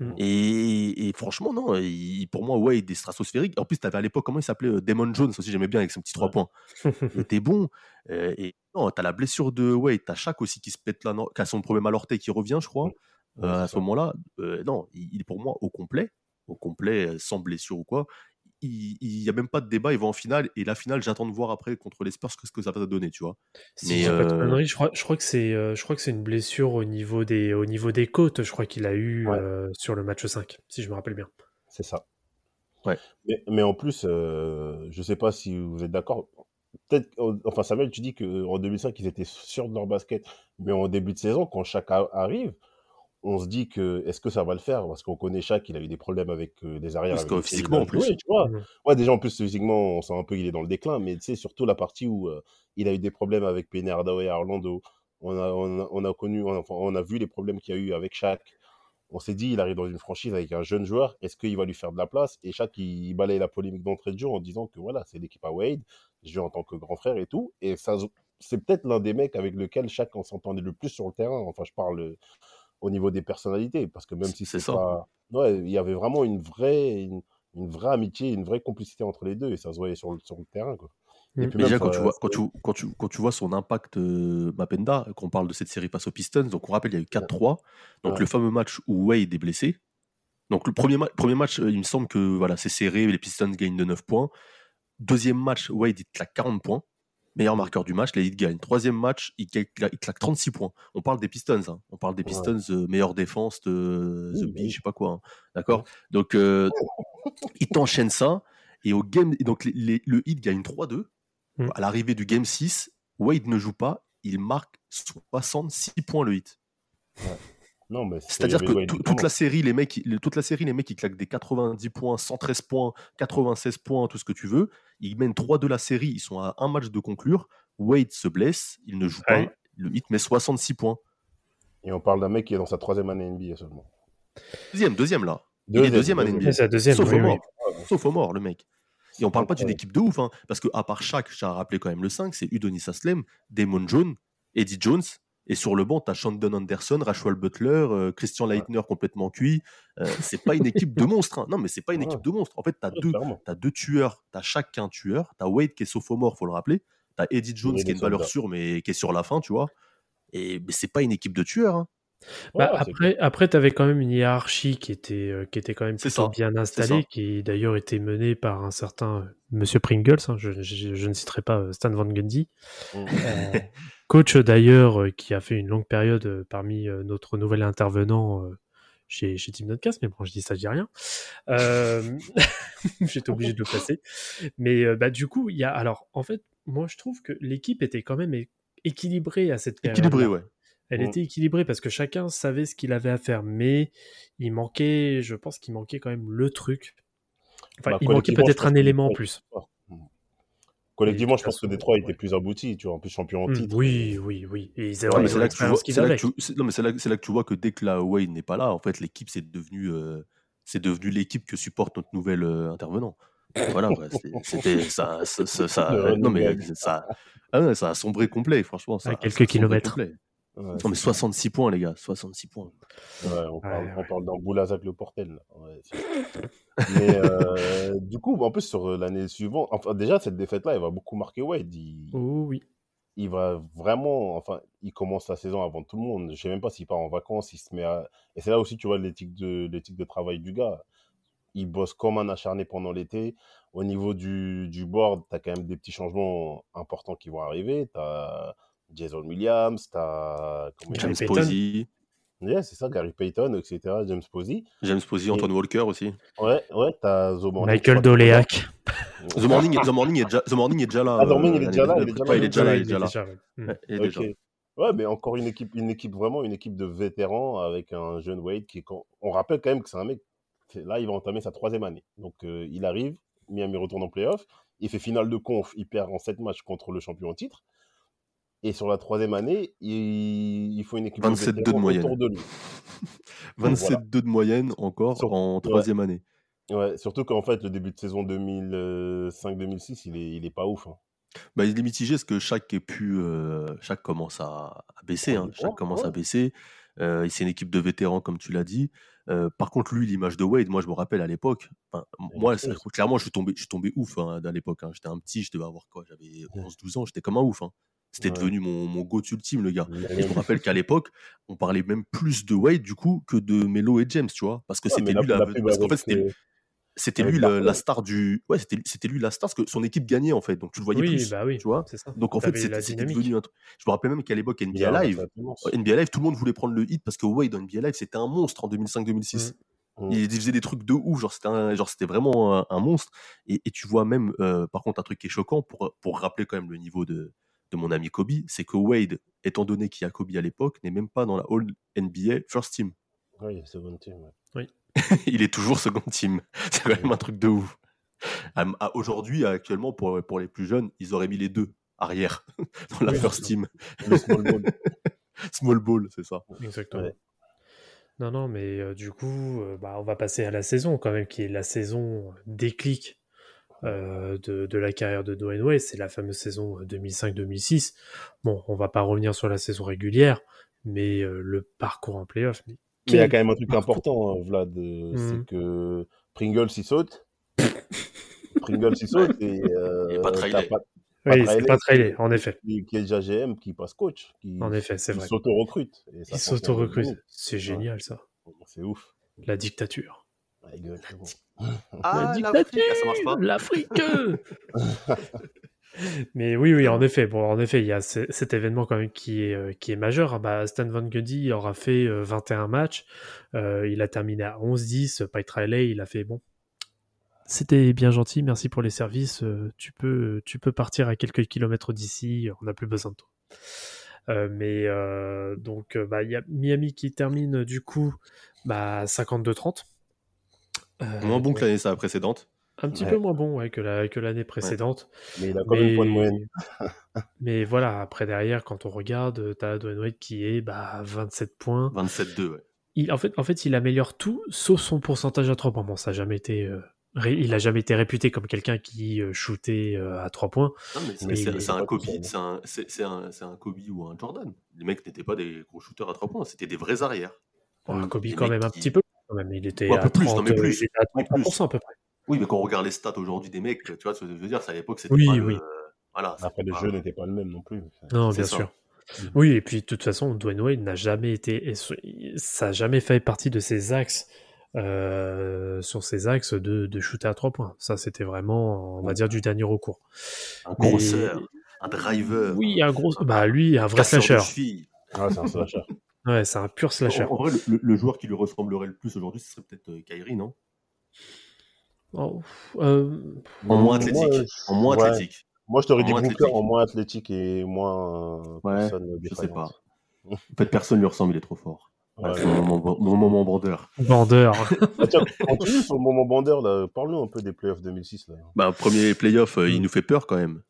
Speaker 5: Mm.
Speaker 7: Et, et franchement, non, il- pour moi, ouais, il est stratosphérique. En plus, tu avais à l'époque, comment il s'appelait euh, Damon Jones aussi, j'aimais bien avec son petit 3
Speaker 6: Ouais.
Speaker 7: points. Il était bon. Euh, et non, t'as la blessure de Wade, t'as Shaq aussi qui se pète là, qui a son problème à l'orteil qui revient, je crois, euh,
Speaker 6: c'est
Speaker 7: à ce moment-là. Euh, non, il, il est pour moi au complet, au complet, sans blessure ou quoi. Il n'y a même pas de débat, il va en finale. Et la finale, j'attends de voir après contre les Spurs ce que ça va donner, tu vois.
Speaker 5: Si
Speaker 7: Mais,
Speaker 5: pas de
Speaker 7: euh,
Speaker 5: conneries, je crois, je crois que c'est, euh, je crois que c'est une blessure au niveau des, au niveau des côtes. Je crois qu'il a eu
Speaker 6: Ouais.
Speaker 5: euh, sur le match 5, si je me rappelle bien.
Speaker 6: C'est ça.
Speaker 7: Ouais.
Speaker 6: Mais, mais en plus, euh, je sais pas si vous êtes d'accord. Peut-être, enfin Samuel, tu dis qu'en 2005, ils étaient sûrs de leur basket. Mais en début de saison, quand a- arrive, on se dit que est-ce que ça va le faire? Parce qu'on connaît Shaq, il a eu des problèmes avec euh, des arrières.
Speaker 7: Parce que physiquement, en plus.
Speaker 6: joué, tu vois. Ouais, déjà en plus physiquement, on sent un peu qu'il est dans le déclin, mais tu sais, surtout la partie où euh, il a eu des problèmes avec Penny Hardaway à Orlando. On a, on a, on a connu, on a, enfin, on a vu les problèmes qu'il y a eu avec Shaq. On s'est dit, il arrive dans une franchise avec un jeune joueur, est-ce qu'il va lui faire de la place? Et Shaq, il, il balaye la polémique d'entrée de jeu en disant que voilà, c'est l'équipe à Wade, je joue en tant que grand frère et tout. Et ça, c'est peut-être l'un des mecs avec lequel Shaq on s'entendait le plus sur le terrain. Enfin, je parle euh, au niveau des personnalités, parce que même si
Speaker 7: C'est ça.
Speaker 6: pas, ouais, il y avait vraiment une vraie, une, une vraie amitié, une vraie complicité entre les deux, et ça se voyait sur le, sur le terrain, quoi. Et
Speaker 5: Mm.
Speaker 6: puis
Speaker 7: Mais
Speaker 6: même,
Speaker 7: déjà, quand tu, vois, quand, tu, quand, tu, quand tu vois son impact, euh, Mapenda, qu'on parle de cette série face aux Pistons, donc on rappelle, il y a eu 4-3. Donc
Speaker 6: Ouais.
Speaker 7: le fameux match où Wade est blessé. Donc le premier, ma- premier match, euh, il me semble que voilà, c'est serré, les Pistons gagnent de 9 points. Deuxième match, Wade il claque 40 points. Meilleur marqueur du match, les Heat gagnent. Troisième match, il claque, il claque 36 points. On parle des Pistons, hein. on parle des
Speaker 6: Ouais.
Speaker 7: Pistons, euh, meilleure défense de The Bee, je sais pas quoi. hein. D'accord? Donc euh, il t'enchaîne ça. Et au game, et donc les- les- le Heat gagne 3-2.
Speaker 5: Mm.
Speaker 7: À l'arrivée du game 6, Wade ne joue pas, il marque 66 points le Heat.
Speaker 6: Non, mais c'est-
Speaker 7: C'est-à-dire que tout- toute la série, les mecs, ils- toute la série, les mecs, ils claquent des 90 points, 113 points, 96 points, tout ce que tu veux. Ils mènent 3 de la série, ils sont à un match de conclure. Wade se blesse, il ne joue
Speaker 5: Ouais.
Speaker 7: pas. Le hit met 66 points.
Speaker 6: Et on parle d'un mec qui est dans sa troisième année NBA seulement.
Speaker 7: Deuxième, deuxième là. Il est deuxième à NBA.
Speaker 5: Deuxième.
Speaker 7: Sauf
Speaker 5: oui,
Speaker 7: au
Speaker 5: oui.
Speaker 7: mort. Sauf au mort, le mec. Et on parle pas d'une équipe de ouf, hein, parce que à part chaque, j'ai rappelé quand même le 5, c'est Udonis Aslem, Damon Jones, Eddie Jones, et sur le banc, t'as Shandon Anderson, Rachel Butler, euh, Christian Leitner complètement cuit. Euh, c'est pas une équipe de monstres. hein. Non, mais c'est pas une
Speaker 6: Ouais.
Speaker 7: équipe de monstres. En fait, deux,
Speaker 6: clairement.
Speaker 7: t'as deux tueurs, t'as chacun tueur, t'as Wade qui est sophomore, faut le rappeler, t'as Eddie Jones qui est une valeur sûre, mais qui est sur la fin, tu vois. Et mais c'est pas une équipe de tueurs. hein.
Speaker 5: Bah,
Speaker 6: Ouais,
Speaker 5: après, après tu avais quand même une hiérarchie qui était, euh, qui était quand même plutôt bien installée, qui d'ailleurs était menée par un certain euh, Monsieur Pringles, hein, je, je- je ne citerai pas Stan Van Gundy,
Speaker 6: Mm.
Speaker 5: euh, coach d'ailleurs euh, qui a fait une longue période euh, parmi euh, notre nouvel intervenant euh, chez, chez Team Notcast, mais bon, je dis ça, je dis rien. Euh, J'étais obligé de le placer. Mais euh, bah, du coup, il y a. Alors, en fait, moi, je trouve que l'équipe était quand même équilibrée à cette période.
Speaker 7: Équilibré, ouais.
Speaker 5: Elle
Speaker 6: Mm.
Speaker 5: était équilibrée parce que chacun savait ce qu'il avait à faire, mais il manquait, je pense qu'il manquait quand même le truc. Enfin,
Speaker 6: Bah,
Speaker 5: il manquait peut-être un élément en plus.
Speaker 6: Collectivement, je pense que Détroit
Speaker 5: ouais.
Speaker 6: était plus abouti, tu vois, en plus champion en
Speaker 5: Mm,
Speaker 6: titre.
Speaker 5: Oui, oui, oui. Et ils avaient
Speaker 7: c'est là que tu vois, que tu- c'est- non, mais c'est là, c'est là que tu vois que dès que la Wayne n'est pas là, en fait, l'équipe c'est devenu, euh, c'est devenu l'équipe que supporte notre nouvel euh, intervenant. Voilà, ouais, c'était ça, ça, ça- ça- non mais ça, ah ça a sombré complet, franchement. Ça,
Speaker 5: À quelques
Speaker 7: ça a sombré
Speaker 5: kilomètres.
Speaker 7: complet.
Speaker 6: Ouais,
Speaker 7: Non mais
Speaker 6: c'est ça.
Speaker 7: 66 points les gars, 66 points.
Speaker 6: Ouais, on parle,
Speaker 5: Ouais,
Speaker 6: on
Speaker 5: ouais.
Speaker 6: parle d'un Boulazac le Portel. Mais euh, du coup, en plus, sur l'année suivante, enfin, déjà, cette défaite-là, elle va beaucoup marquer Wade. Il,
Speaker 5: Oh oui.
Speaker 6: il va vraiment, enfin, il commence la saison avant tout le monde. Je sais même pas s'il part en vacances, il se met à... Et c'est là aussi, tu vois, l'éthique de, l'éthique de travail du gars. Il bosse comme un acharné pendant l'été. Au niveau du, du board, tu as quand même des petits changements importants qui vont arriver. Tu as Jason Williams, tu as...
Speaker 5: James.
Speaker 7: Posey,
Speaker 6: Yeah, c'est ça, Gary Payton, etc., James Posey.
Speaker 7: James Posey, Antoine Walker aussi.
Speaker 6: Ouais, ouais, tu as The Morning.
Speaker 5: Michael Doléac.
Speaker 7: The Morning, est- The Morning est déjà, The Morning est déjà là.
Speaker 6: Ah, The Morning,
Speaker 7: euh,
Speaker 6: il est déjà là, il est déjà là.
Speaker 7: il est déjà là, il est déjà là.
Speaker 5: ouais.
Speaker 6: Mais encore une équipe, une équipe vraiment une équipe de vétérans avec un jeune Wade qui, on rappelle quand même que c'est un mec. Là, il va entamer sa troisième année. Donc, euh, il arrive, Miami retourne en playoff, il fait finale de conf, il perd en sept matchs contre le champion en titre. Et sur la troisième année, il, faut une équipe
Speaker 7: 27 de
Speaker 6: vétérans
Speaker 7: moyenne.
Speaker 6: autour de lui.
Speaker 7: 27-2 de moyenne encore
Speaker 6: Sur-
Speaker 7: en
Speaker 6: ouais.
Speaker 7: troisième année.
Speaker 6: Ouais, surtout qu'en fait, le début de saison 2005-2006, il est, il est pas ouf. hein.
Speaker 7: Bah, il est mitigé parce que chaque est plus, euh, chaque commence à, à baisser. Hein. Chaque commence à baisser. Euh, c'est une équipe de vétérans, comme tu l'as dit. Euh, par contre, lui, l'image de Wade, moi, je me rappelle à l'époque. enfin, Moi, clairement, je suis tombé, je suis tombé ouf hein, à l'époque. J'étais un petit, je devais avoir quoi? J'avais 11-12 ans, j'étais comme un ouf. C'était
Speaker 6: Ouais.
Speaker 7: devenu mon, mon goat ultime, le gars. Et je me rappelle qu'à l'époque, on parlait même plus de Wade, du coup, que de Melo et James, tu vois. Parce que
Speaker 6: Ouais,
Speaker 7: c'était lui,
Speaker 6: la-
Speaker 7: parce qu'en fait, c'était c'était lui la, star du. Ouais, c'était lui la star, parce que son équipe gagnait, en fait. Donc tu le voyais
Speaker 5: Oui,
Speaker 7: plus.
Speaker 5: bah oui,
Speaker 7: Tu vois
Speaker 5: ça.
Speaker 7: donc en fait, c'était devenu un truc. Je me rappelle même qu'à l'époque, NBA Live, NBA Live, tout le monde voulait prendre le hit parce que Wade dans NBA Live, c'était un monstre en 2005-2006.
Speaker 6: Mm.
Speaker 7: Il faisait des trucs de ouf, genre c'était genre c'était vraiment un, un monstre. Et, et tu vois même, euh, par contre, un truc qui est choquant pour, pour rappeler quand même le niveau de, de mon ami Kobe, c'est que Wade, étant donné qu'il y a Kobe à l'époque, n'est même pas dans la All NBA First Team.
Speaker 6: Oui, c'est bon team. ouais.
Speaker 7: il est toujours second team. C'est quand même un truc de ouf. Aujourd'hui, actuellement, pour, pour les plus jeunes, ils auraient mis les deux arrière dans la
Speaker 6: Oui,
Speaker 7: first team.
Speaker 6: Le small ball.
Speaker 7: Small ball, c'est ça.
Speaker 5: Exactement.
Speaker 6: Ouais.
Speaker 5: Non, non, mais euh, du coup, euh, bah, on va passer à la saison quand même, qui est la saison déclic euh, de, de la carrière de Dwayne Wade. C'est la fameuse saison euh, 2005-2006. Bon, on va pas revenir sur la saison régulière, mais euh, le parcours en playoff. Mais
Speaker 6: Mais il y a quand même un truc important, hein, Vlad, euh,
Speaker 5: Mhm.
Speaker 6: c'est que Pringles il saute. Pringles il saute et euh,
Speaker 7: Et pas Trailé.
Speaker 6: pas-
Speaker 5: Oui,
Speaker 6: Pas
Speaker 5: c'est pas trailé, en effet.
Speaker 6: qui, qui est déjà GM, qui passe coach, qui,
Speaker 5: En effet, c'est
Speaker 6: qui
Speaker 5: vrai.
Speaker 6: s'auto-recrute. Fonctionne
Speaker 5: s'auto-recrute.
Speaker 6: vraiment.
Speaker 5: C'est génial, ça.
Speaker 6: C'est ouf.
Speaker 5: La dictature.
Speaker 6: Ouais, exactement.
Speaker 7: Ah,
Speaker 5: La
Speaker 7: l'Afrique, ah.
Speaker 5: L'Afrique Mais oui, oui, en effet. Bon, en effet, il y a ce- cet événement quand même qui est, euh, qui est majeur. Ah Bah, Stan Van Gundy aura fait euh, 21 matchs. Euh, il a terminé à 11-10. Pite Riley, il a fait bon. C'était bien gentil, merci pour les services. euh, tu, peux, tu peux partir à quelques kilomètres d'ici, on n'a plus besoin de toi. Euh, mais euh, donc, euh, bah, il y a Miami qui termine du coup bah, 52-30. Euh,
Speaker 7: Moins bon que l'année précédente.
Speaker 5: un petit
Speaker 6: Ouais.
Speaker 5: peu moins bon ouais, que la- que l'année précédente.
Speaker 6: Mais il a quand même point de moyenne.
Speaker 5: mais voilà, après derrière, quand on regarde, t'as Dwayne Wade qui est bah, à 27 points.
Speaker 7: 27-2, ouais.
Speaker 5: Il, en, fait, en fait, il améliore tout sauf son pourcentage à 3 points. Bon, ça a jamais été, euh, ré- il a jamais été réputé comme quelqu'un qui euh, shootait euh, à 3 points.
Speaker 7: Non, mais c'est- un Kobe, c'est un, un, c'est un Kobe ou un Jordan. Les mecs n'étaient pas des gros shooters à 3 points, c'était des vrais arrières.
Speaker 5: Bon. Kobe quand même un petit peu. Quand même. Il était
Speaker 7: Ouais, un
Speaker 5: à
Speaker 7: peu plus,
Speaker 5: 30,
Speaker 7: non, mais plus.
Speaker 5: il était à
Speaker 7: Oui, plus.
Speaker 5: 33% à peu près.
Speaker 7: Oui, mais quand on regarde les stats aujourd'hui des mecs, tu vois ce que je veux dire, c'est à l'époque, c'était
Speaker 5: Oui,
Speaker 7: pas le-
Speaker 5: oui.
Speaker 7: Voilà,
Speaker 6: Après,
Speaker 7: c'était
Speaker 6: le
Speaker 7: pas-
Speaker 6: jeu n'était pas le même non plus.
Speaker 5: Non, bien
Speaker 7: ça.
Speaker 5: sûr. Oui, et puis de toute façon, Dwayne Wade n'a jamais été, ça n'a jamais fait partie de ses axes, euh, sur ses axes de, de shooter à trois points. Ça, c'était vraiment, on va dire, du dernier recours.
Speaker 7: Un
Speaker 5: Mais-
Speaker 7: grosseur, un driver.
Speaker 5: Oui, un gros, bah lui, un vrai slasher.
Speaker 6: Ah, c'est un slasher.
Speaker 5: Ouais, c'est un pur slasher.
Speaker 7: En, en vrai, le, le joueur qui lui ressemblerait le plus aujourd'hui, ce serait peut-être euh, Kyrie, non?
Speaker 5: Oh, euh,
Speaker 7: En moins
Speaker 6: Moi,
Speaker 7: athlétique.
Speaker 6: euh,
Speaker 7: en moins
Speaker 6: ouais.
Speaker 7: athlétique.
Speaker 6: Moi, je t'aurais dit Booker
Speaker 7: athlétique.
Speaker 6: en moins athlétique et moins euh,
Speaker 7: Ouais,
Speaker 6: personne
Speaker 7: je sais
Speaker 6: défaillante.
Speaker 7: En fait, personne lui ressemble, il est trop fort.
Speaker 6: Ouais.
Speaker 7: C'est mon moment, mon moment bandeur.
Speaker 5: bandeur.
Speaker 6: Ah, tiens, continue sur le moment bandeur, là. Parle-nous un peu des playoffs 2006, là.
Speaker 7: Bah, premier playoff, euh, il
Speaker 5: Mm.
Speaker 7: nous fait peur quand même.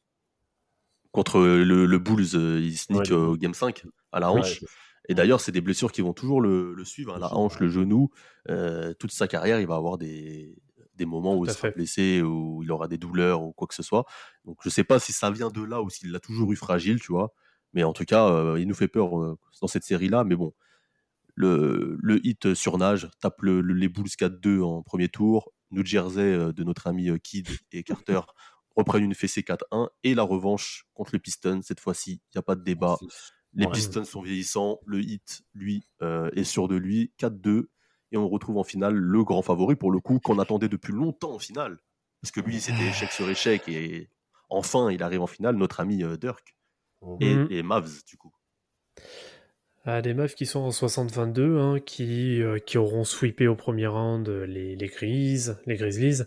Speaker 7: Contre le, le Bulls, euh, il sneak
Speaker 6: Ouais,
Speaker 7: euh, au Game 5 à la
Speaker 6: Ouais,
Speaker 7: hanche. Et d'ailleurs, c'est des blessures qui vont toujours le, le suivre. hein, la hanche, le genou. Euh, toute sa carrière, il va avoir des, des moments où il sera
Speaker 5: fait.
Speaker 7: blessé, où il aura des douleurs ou quoi que ce soit. Donc, je sais pas si ça vient de là ou s'il l'a toujours eu fragile, tu vois. Mais en tout cas, euh, il nous fait peur euh, dans cette série-là. Mais bon, le, le hit surnage tape le, le- les Bulls 4-2 en premier tour. New Jersey de notre ami Kidd et Carter reprennent une fessée 4-1 et la revanche contre les Pistons. Cette fois-ci, il n'y a pas de débat. Les
Speaker 6: Ouais.
Speaker 7: Pistons sont vieillissants. Le hit, lui, euh, est sûr de lui. 4-2. Et on retrouve en finale le grand favori, pour le coup, qu'on attendait depuis longtemps en finale. Parce que lui, c'était échec sur échec. Et enfin, il arrive en finale, notre ami euh, Dirk. Et
Speaker 5: Mhm.
Speaker 7: les Mavs, du coup.
Speaker 5: Ah, des meufs qui sont en 60-22, hein, qui, euh, qui auront sweepé au premier round les, les, les Grizzlies.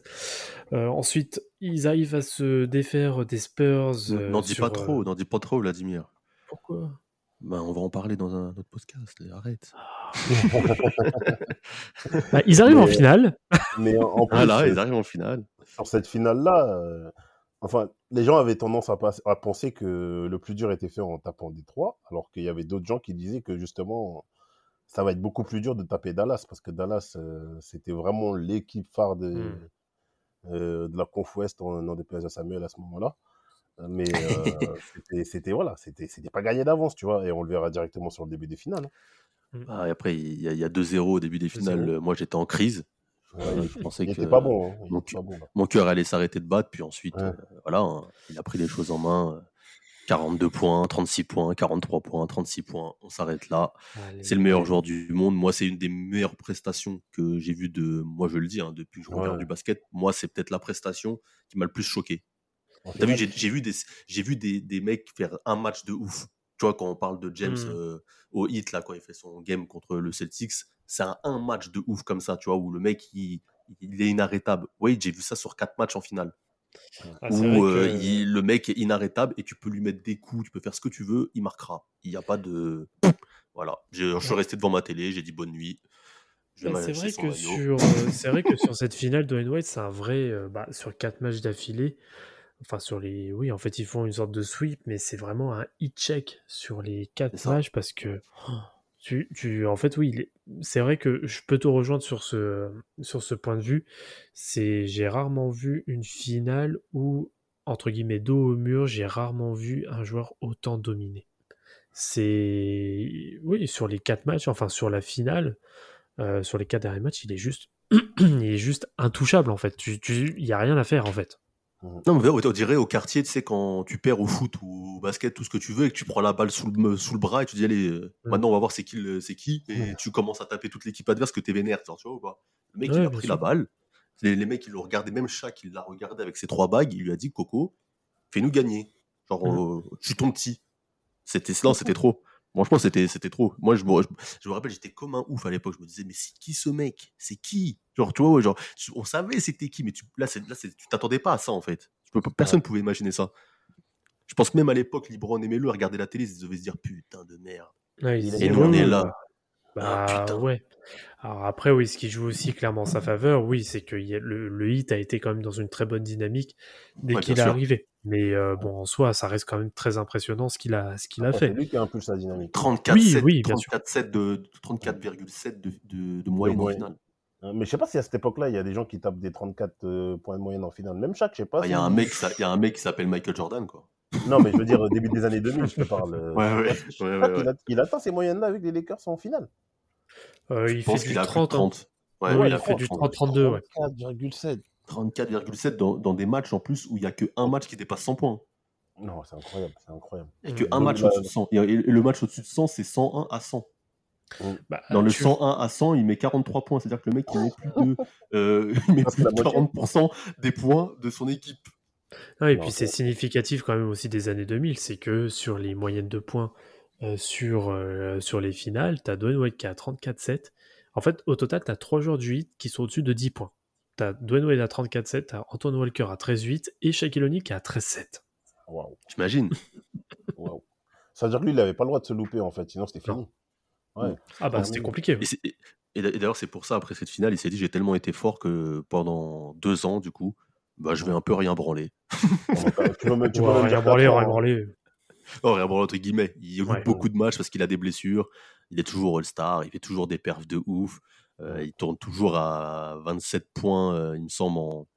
Speaker 5: Euh, ensuite, ils arrivent à se défaire des Spurs. euh,
Speaker 7: N'en dis
Speaker 5: sur,
Speaker 7: pas trop, n'en dis pas trop, Vladimir.
Speaker 5: Pourquoi?
Speaker 7: Ben, on va en parler dans un autre podcast. Arrête.
Speaker 5: bah, Ils arrivent en
Speaker 6: Mais-
Speaker 5: finale.
Speaker 6: Mais en, en plus,
Speaker 7: Voilà,
Speaker 6: euh,
Speaker 7: ils arrivent en finale.
Speaker 6: sur cette finale-là, euh, enfin, les gens avaient tendance à, pas- à penser que le plus dur était fait en tapant Détroit, alors qu'il y avait d'autres gens qui disaient que justement, ça va être beaucoup plus dur de taper Dallas, parce que Dallas, euh, c'était vraiment l'équipe phare de,
Speaker 5: Mm.
Speaker 6: euh, de la Conf Ouest, en en déplaise à Samuel à ce moment-là. Euh, Mais euh, c'était- voilà, c'était c'était pas gagné d'avance, tu vois, et on le verra directement sur le début des finales. hein.
Speaker 7: Ah, et après, il y a, il y a 2-0 au début des finales.
Speaker 6: 2-0.
Speaker 7: Euh, Moi, j'étais en crise.
Speaker 6: Ouais,
Speaker 7: Euh, je pensais
Speaker 6: il
Speaker 7: que
Speaker 6: était pas bon, hein,
Speaker 7: mon,
Speaker 6: était pas bon là.
Speaker 7: mon cœur allait s'arrêter de battre. Puis ensuite,
Speaker 6: Ouais.
Speaker 7: euh, voilà, hein, il a pris les choses en main. euh, 42 points, 36 points, 43 points, 36 points. On s'arrête là. C'est le meilleur joueur du monde. Moi, c'est une des meilleures prestations que j'ai vues de. Moi, je le dis, hein, depuis que je regarde
Speaker 6: Ouais.
Speaker 7: du basket. Moi, c'est peut-être la prestation qui m'a le plus choqué. T'as vu, j'ai vu, des, j'ai vu des, des mecs faire un match de ouf. Tu vois, quand on parle de James
Speaker 5: Mm.
Speaker 7: euh, au hit, là, quand il fait son game contre le Celtics, c'est un, un match de ouf comme ça, tu vois, où le mec, il, il est inarrêtable. Oui, j'ai vu ça sur quatre matchs en finale.
Speaker 5: Ah,
Speaker 7: où euh,
Speaker 5: que-
Speaker 7: il- le mec est inarrêtable et tu peux lui mettre des coups, tu peux faire ce que tu veux, il marquera. Il n'y a pas de. Voilà. Je, je suis resté devant ma télé, j'ai dit bonne nuit.
Speaker 5: Bah, c'est vrai que sur euh, c'est vrai que sur cette finale Dwayne White c'est un vrai euh, bah, sur quatre matchs d'affilée enfin sur les oui en fait ils font une sorte de sweep mais c'est vraiment un hit check sur les quatre matchs parce que oh, tu, tu en fait oui c'est vrai que je peux te rejoindre sur ce sur ce point de vue c'est j'ai rarement vu une finale où entre guillemets dos au mur j'ai rarement vu un joueur autant dominer c'est oui sur les quatre matchs enfin sur la finale euh, sur les quatre derniers matchs, il est juste, il est juste intouchable en fait. Tu, il y a rien à faire en fait.
Speaker 7: Non, mais on dirait au quartier, tu sais, quand tu perds au foot ou au basket, tout ce que tu veux, et que tu prends la balle sous le, sous le bras et tu dis, allez, euh,
Speaker 5: Mm.
Speaker 7: maintenant on va voir c'est qui, c'est qui, et
Speaker 6: Mm.
Speaker 7: tu commences à taper toute l'équipe adverse que t'es vénère, genre, tu vois ou pas? Le mec,
Speaker 5: Ouais,
Speaker 7: il a pris
Speaker 5: sûr.
Speaker 7: la balle, les, les mecs, ils l'ont regardé, même Shaq, il l'a regardé avec ses trois bagues, il lui a dit, Coco, fais-nous gagner. Genre,
Speaker 5: Mm.
Speaker 7: euh, je suis ton petit. C'était, non, c'était trop. Franchement, c'était, c'était trop. Moi, je me, je, je me rappelle, j'étais comme un ouf à l'époque. Je me disais, mais c'est qui ce mec? C'est qui? Genre, tu vois, genre, on savait c'était qui, mais tu, là, c'est, là c'est, tu t'attendais pas à ça, en fait. Peux personne ne pouvait imaginer ça. Je pense que même à l'époque, Libron et Melo regardaient la télé, ils devaient se dire, putain de merde.
Speaker 5: Ouais,
Speaker 6: Et
Speaker 7: nous, on est
Speaker 5: oui,
Speaker 7: là.
Speaker 5: bah,
Speaker 7: Ah, putain.
Speaker 5: ouais. Alors après, oui, ce qui joue aussi clairement en sa faveur, oui, c'est que le, le hit a été quand même dans une très bonne dynamique dès
Speaker 7: Ouais,
Speaker 5: qu'il est
Speaker 7: sûr.
Speaker 5: arrivé. Mais euh, bon, en soi, ça reste quand même très impressionnant ce qu'il a, ce qu'il a fait.
Speaker 6: C'est lui qui impulse la dynamique.
Speaker 7: 34,7
Speaker 5: oui, bien sûr.
Speaker 7: 34,7 de, 34,7 de, de, de moyenne en
Speaker 6: moyenne.
Speaker 7: finale.
Speaker 6: Euh, Mais je sais pas si à cette époque-là, il y a des gens qui tapent des 34 euh, points de moyenne en finale. Même chaque, je sais pas.
Speaker 7: Ah, Il y, a
Speaker 6: si-
Speaker 7: un mec, ça- il y a un mec qui s'appelle Michael Jordan, quoi.
Speaker 6: Non, mais je veux dire, au début des années 2000, je te parle. euh,
Speaker 7: Ouais, ouais,
Speaker 6: je qu'il a- Il atteint ces moyennes-là avec les Lakers en finale.
Speaker 5: Euh,
Speaker 7: Je
Speaker 5: il
Speaker 7: pense
Speaker 5: fait
Speaker 7: qu'il
Speaker 5: du
Speaker 7: a
Speaker 5: 30.
Speaker 7: plus de
Speaker 5: hein.
Speaker 7: 30. Ouais,
Speaker 5: Ouais,
Speaker 7: ouais,
Speaker 5: il a fait du 30-32, ouais.
Speaker 6: 34,7.
Speaker 7: 34,7 dans, dans des matchs en plus où il n'y a qu'un match qui dépasse 100 points.
Speaker 6: Non, c'est incroyable, c'est incroyable.
Speaker 5: Mm.
Speaker 7: qu'un
Speaker 6: Donc,
Speaker 7: match
Speaker 6: bah,
Speaker 7: au-dessus de 100. Et, et le match au-dessus de 100, c'est 101 à 100.
Speaker 5: Bah,
Speaker 7: Dans le
Speaker 5: tu-
Speaker 7: 101 à 100, il met 43 points. C'est-à-dire que le mec, il met plus de, euh, il met
Speaker 6: Parce
Speaker 7: plus
Speaker 6: que
Speaker 7: de
Speaker 6: la moitié.
Speaker 7: 40% des points de son équipe.
Speaker 5: Ah, et
Speaker 6: Non,
Speaker 5: puis
Speaker 6: c'est-
Speaker 5: significatif quand même aussi des années 2000, c'est que sur les moyennes de points euh, sur, euh, sur les finales, tu as Dwayne Wade qui a 34-7. En fait, au total, tu as trois joueurs du 8 qui sont au-dessus de 10 points. Tu as Dwayne Wade à 34-7, tu as Antoine Walker à 13-8 et Shaquille O'Neal qui est à 13-7.
Speaker 6: Waouh,
Speaker 7: T'imagines
Speaker 6: waouh. Ça veut dire que lui, il avait pas le droit de se louper, en fait, sinon c'était fini. Ouais.
Speaker 5: Ah bah
Speaker 6: Ah
Speaker 5: c'était
Speaker 6: oui.
Speaker 5: compliqué.
Speaker 7: Et, d'ailleurs, c'est pour ça, après cette finale, il s'est dit j'ai tellement été fort que pendant deux ans, du coup, bah, je vais un peu rien branler.
Speaker 6: Tu peux me, tu peux
Speaker 5: Ouais, rien
Speaker 6: ans,
Speaker 5: rien branlé.
Speaker 7: Non, rien branler, entre guillemets. Il loupe
Speaker 5: Ouais.
Speaker 7: beaucoup de matchs parce qu'il a des blessures. Il est toujours All-Star. Il fait toujours des perfs de ouf. Euh, il tourne toujours à 27 points, euh, il me semble, en,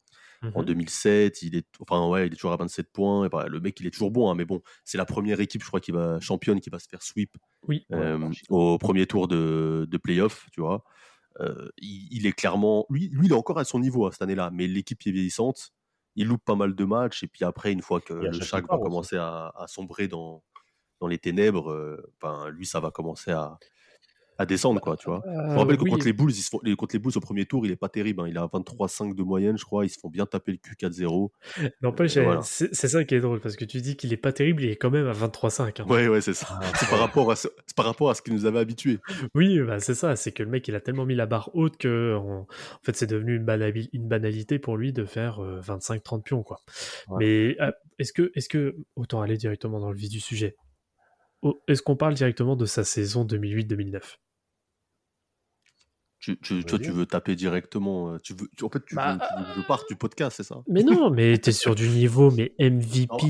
Speaker 7: en
Speaker 5: Mhm.
Speaker 7: 2007. Il est, enfin, ouais, il est toujours à 27 points. Et bah, le mec, il est toujours bon, hein, mais bon, c'est la première équipe, je crois, qui va championne, qui va se faire sweep
Speaker 5: Oui.
Speaker 7: euh, au premier tour de, de playoff, tu vois. Il, il est clairement, lui, lui, il est encore à son niveau hein, cette année-là, mais l'équipe est vieillissante. il loupe pas mal de matchs. Et puis après, une fois que le Shaq va commencer à, à sombrer dans, dans les ténèbres, ben, lui, ça va commencer à, à descendre, quoi, tu vois. Je me
Speaker 5: Euh,
Speaker 7: rappelle que
Speaker 5: oui.
Speaker 7: contre les Bulls, ils se font- les- contre les Bulls au premier tour, il est pas terrible. hein. Il a 23,5 de moyenne, je crois. Ils se font bien taper le cul 4-0.
Speaker 5: N'empêche,
Speaker 7: Euh, voilà.
Speaker 5: c'est ça qui est drôle, parce que tu dis qu'il est pas terrible, il est quand même à 23,5. hein.
Speaker 7: Ouais, ouais, c'est ça.
Speaker 6: Ah,
Speaker 7: C'est par rapport à ce, c'est par rapport à ce qui nous avait habitués.
Speaker 5: Oui, bah, c'est ça, c'est que le mec, il a tellement mis la barre haute que, en, en fait, c'est devenu une, banali- une banalité pour lui de faire 25-30 pions, quoi.
Speaker 6: Ouais.
Speaker 5: Mais euh, est-ce que, est-ce que, autant aller directement dans le vif du sujet, est-ce qu'on parle directement de sa saison 2008-2009
Speaker 7: Tu, tu, toi, tu veux taper directement. euh, Tu veux, tu- en fait, tu,
Speaker 5: Bah,
Speaker 7: veux, tu veux je parte du podcast, c'est ça?
Speaker 5: Mais non, mais t'es sur du niveau, mais MVP.
Speaker 7: Ah,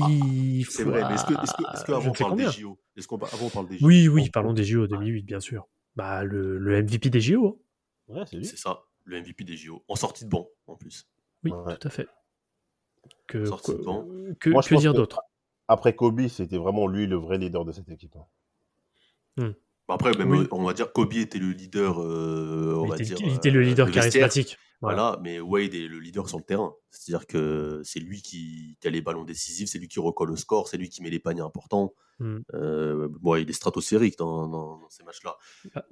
Speaker 7: C'est vrai, mais est-ce que, est-ce que, est-ce
Speaker 5: fois-
Speaker 7: qu'avant
Speaker 5: je
Speaker 7: on parle des. JO Est-ce qu'on avant on parle des JO
Speaker 5: Oui, oui,
Speaker 7: On-
Speaker 5: parlons des JO 2008, bien sûr. Bah, le, le MVP des JO. hein.
Speaker 6: Ouais, c'est lui.
Speaker 7: C'est ça, le MVP des JO. En sortie de banc, en plus.
Speaker 5: Oui,
Speaker 6: Ouais.
Speaker 5: tout à fait. Que, que,
Speaker 7: banc.
Speaker 5: que-
Speaker 6: Moi, je
Speaker 5: que dire d'autre?
Speaker 6: Après Kobe, c'était vraiment lui le vrai leader de cette équipe. hein.
Speaker 7: Bah Après, même,
Speaker 5: Oui.
Speaker 7: euh, on va dire Kobe était le leader, euh, on
Speaker 5: il
Speaker 7: va
Speaker 5: était,
Speaker 7: dire.
Speaker 5: il était le
Speaker 7: euh,
Speaker 5: leader
Speaker 7: de vestiaire.
Speaker 5: charismatique. Voilà.
Speaker 7: Voilà, mais Wade est le leader sur le terrain. C'est-à-dire que c'est lui qui, qui a les ballons décisifs, c'est lui qui recolle le score, c'est lui qui met les paniers importants.
Speaker 5: Mm.
Speaker 7: Euh, bon, il est stratosphérique dans, dans- dans ces matchs-là.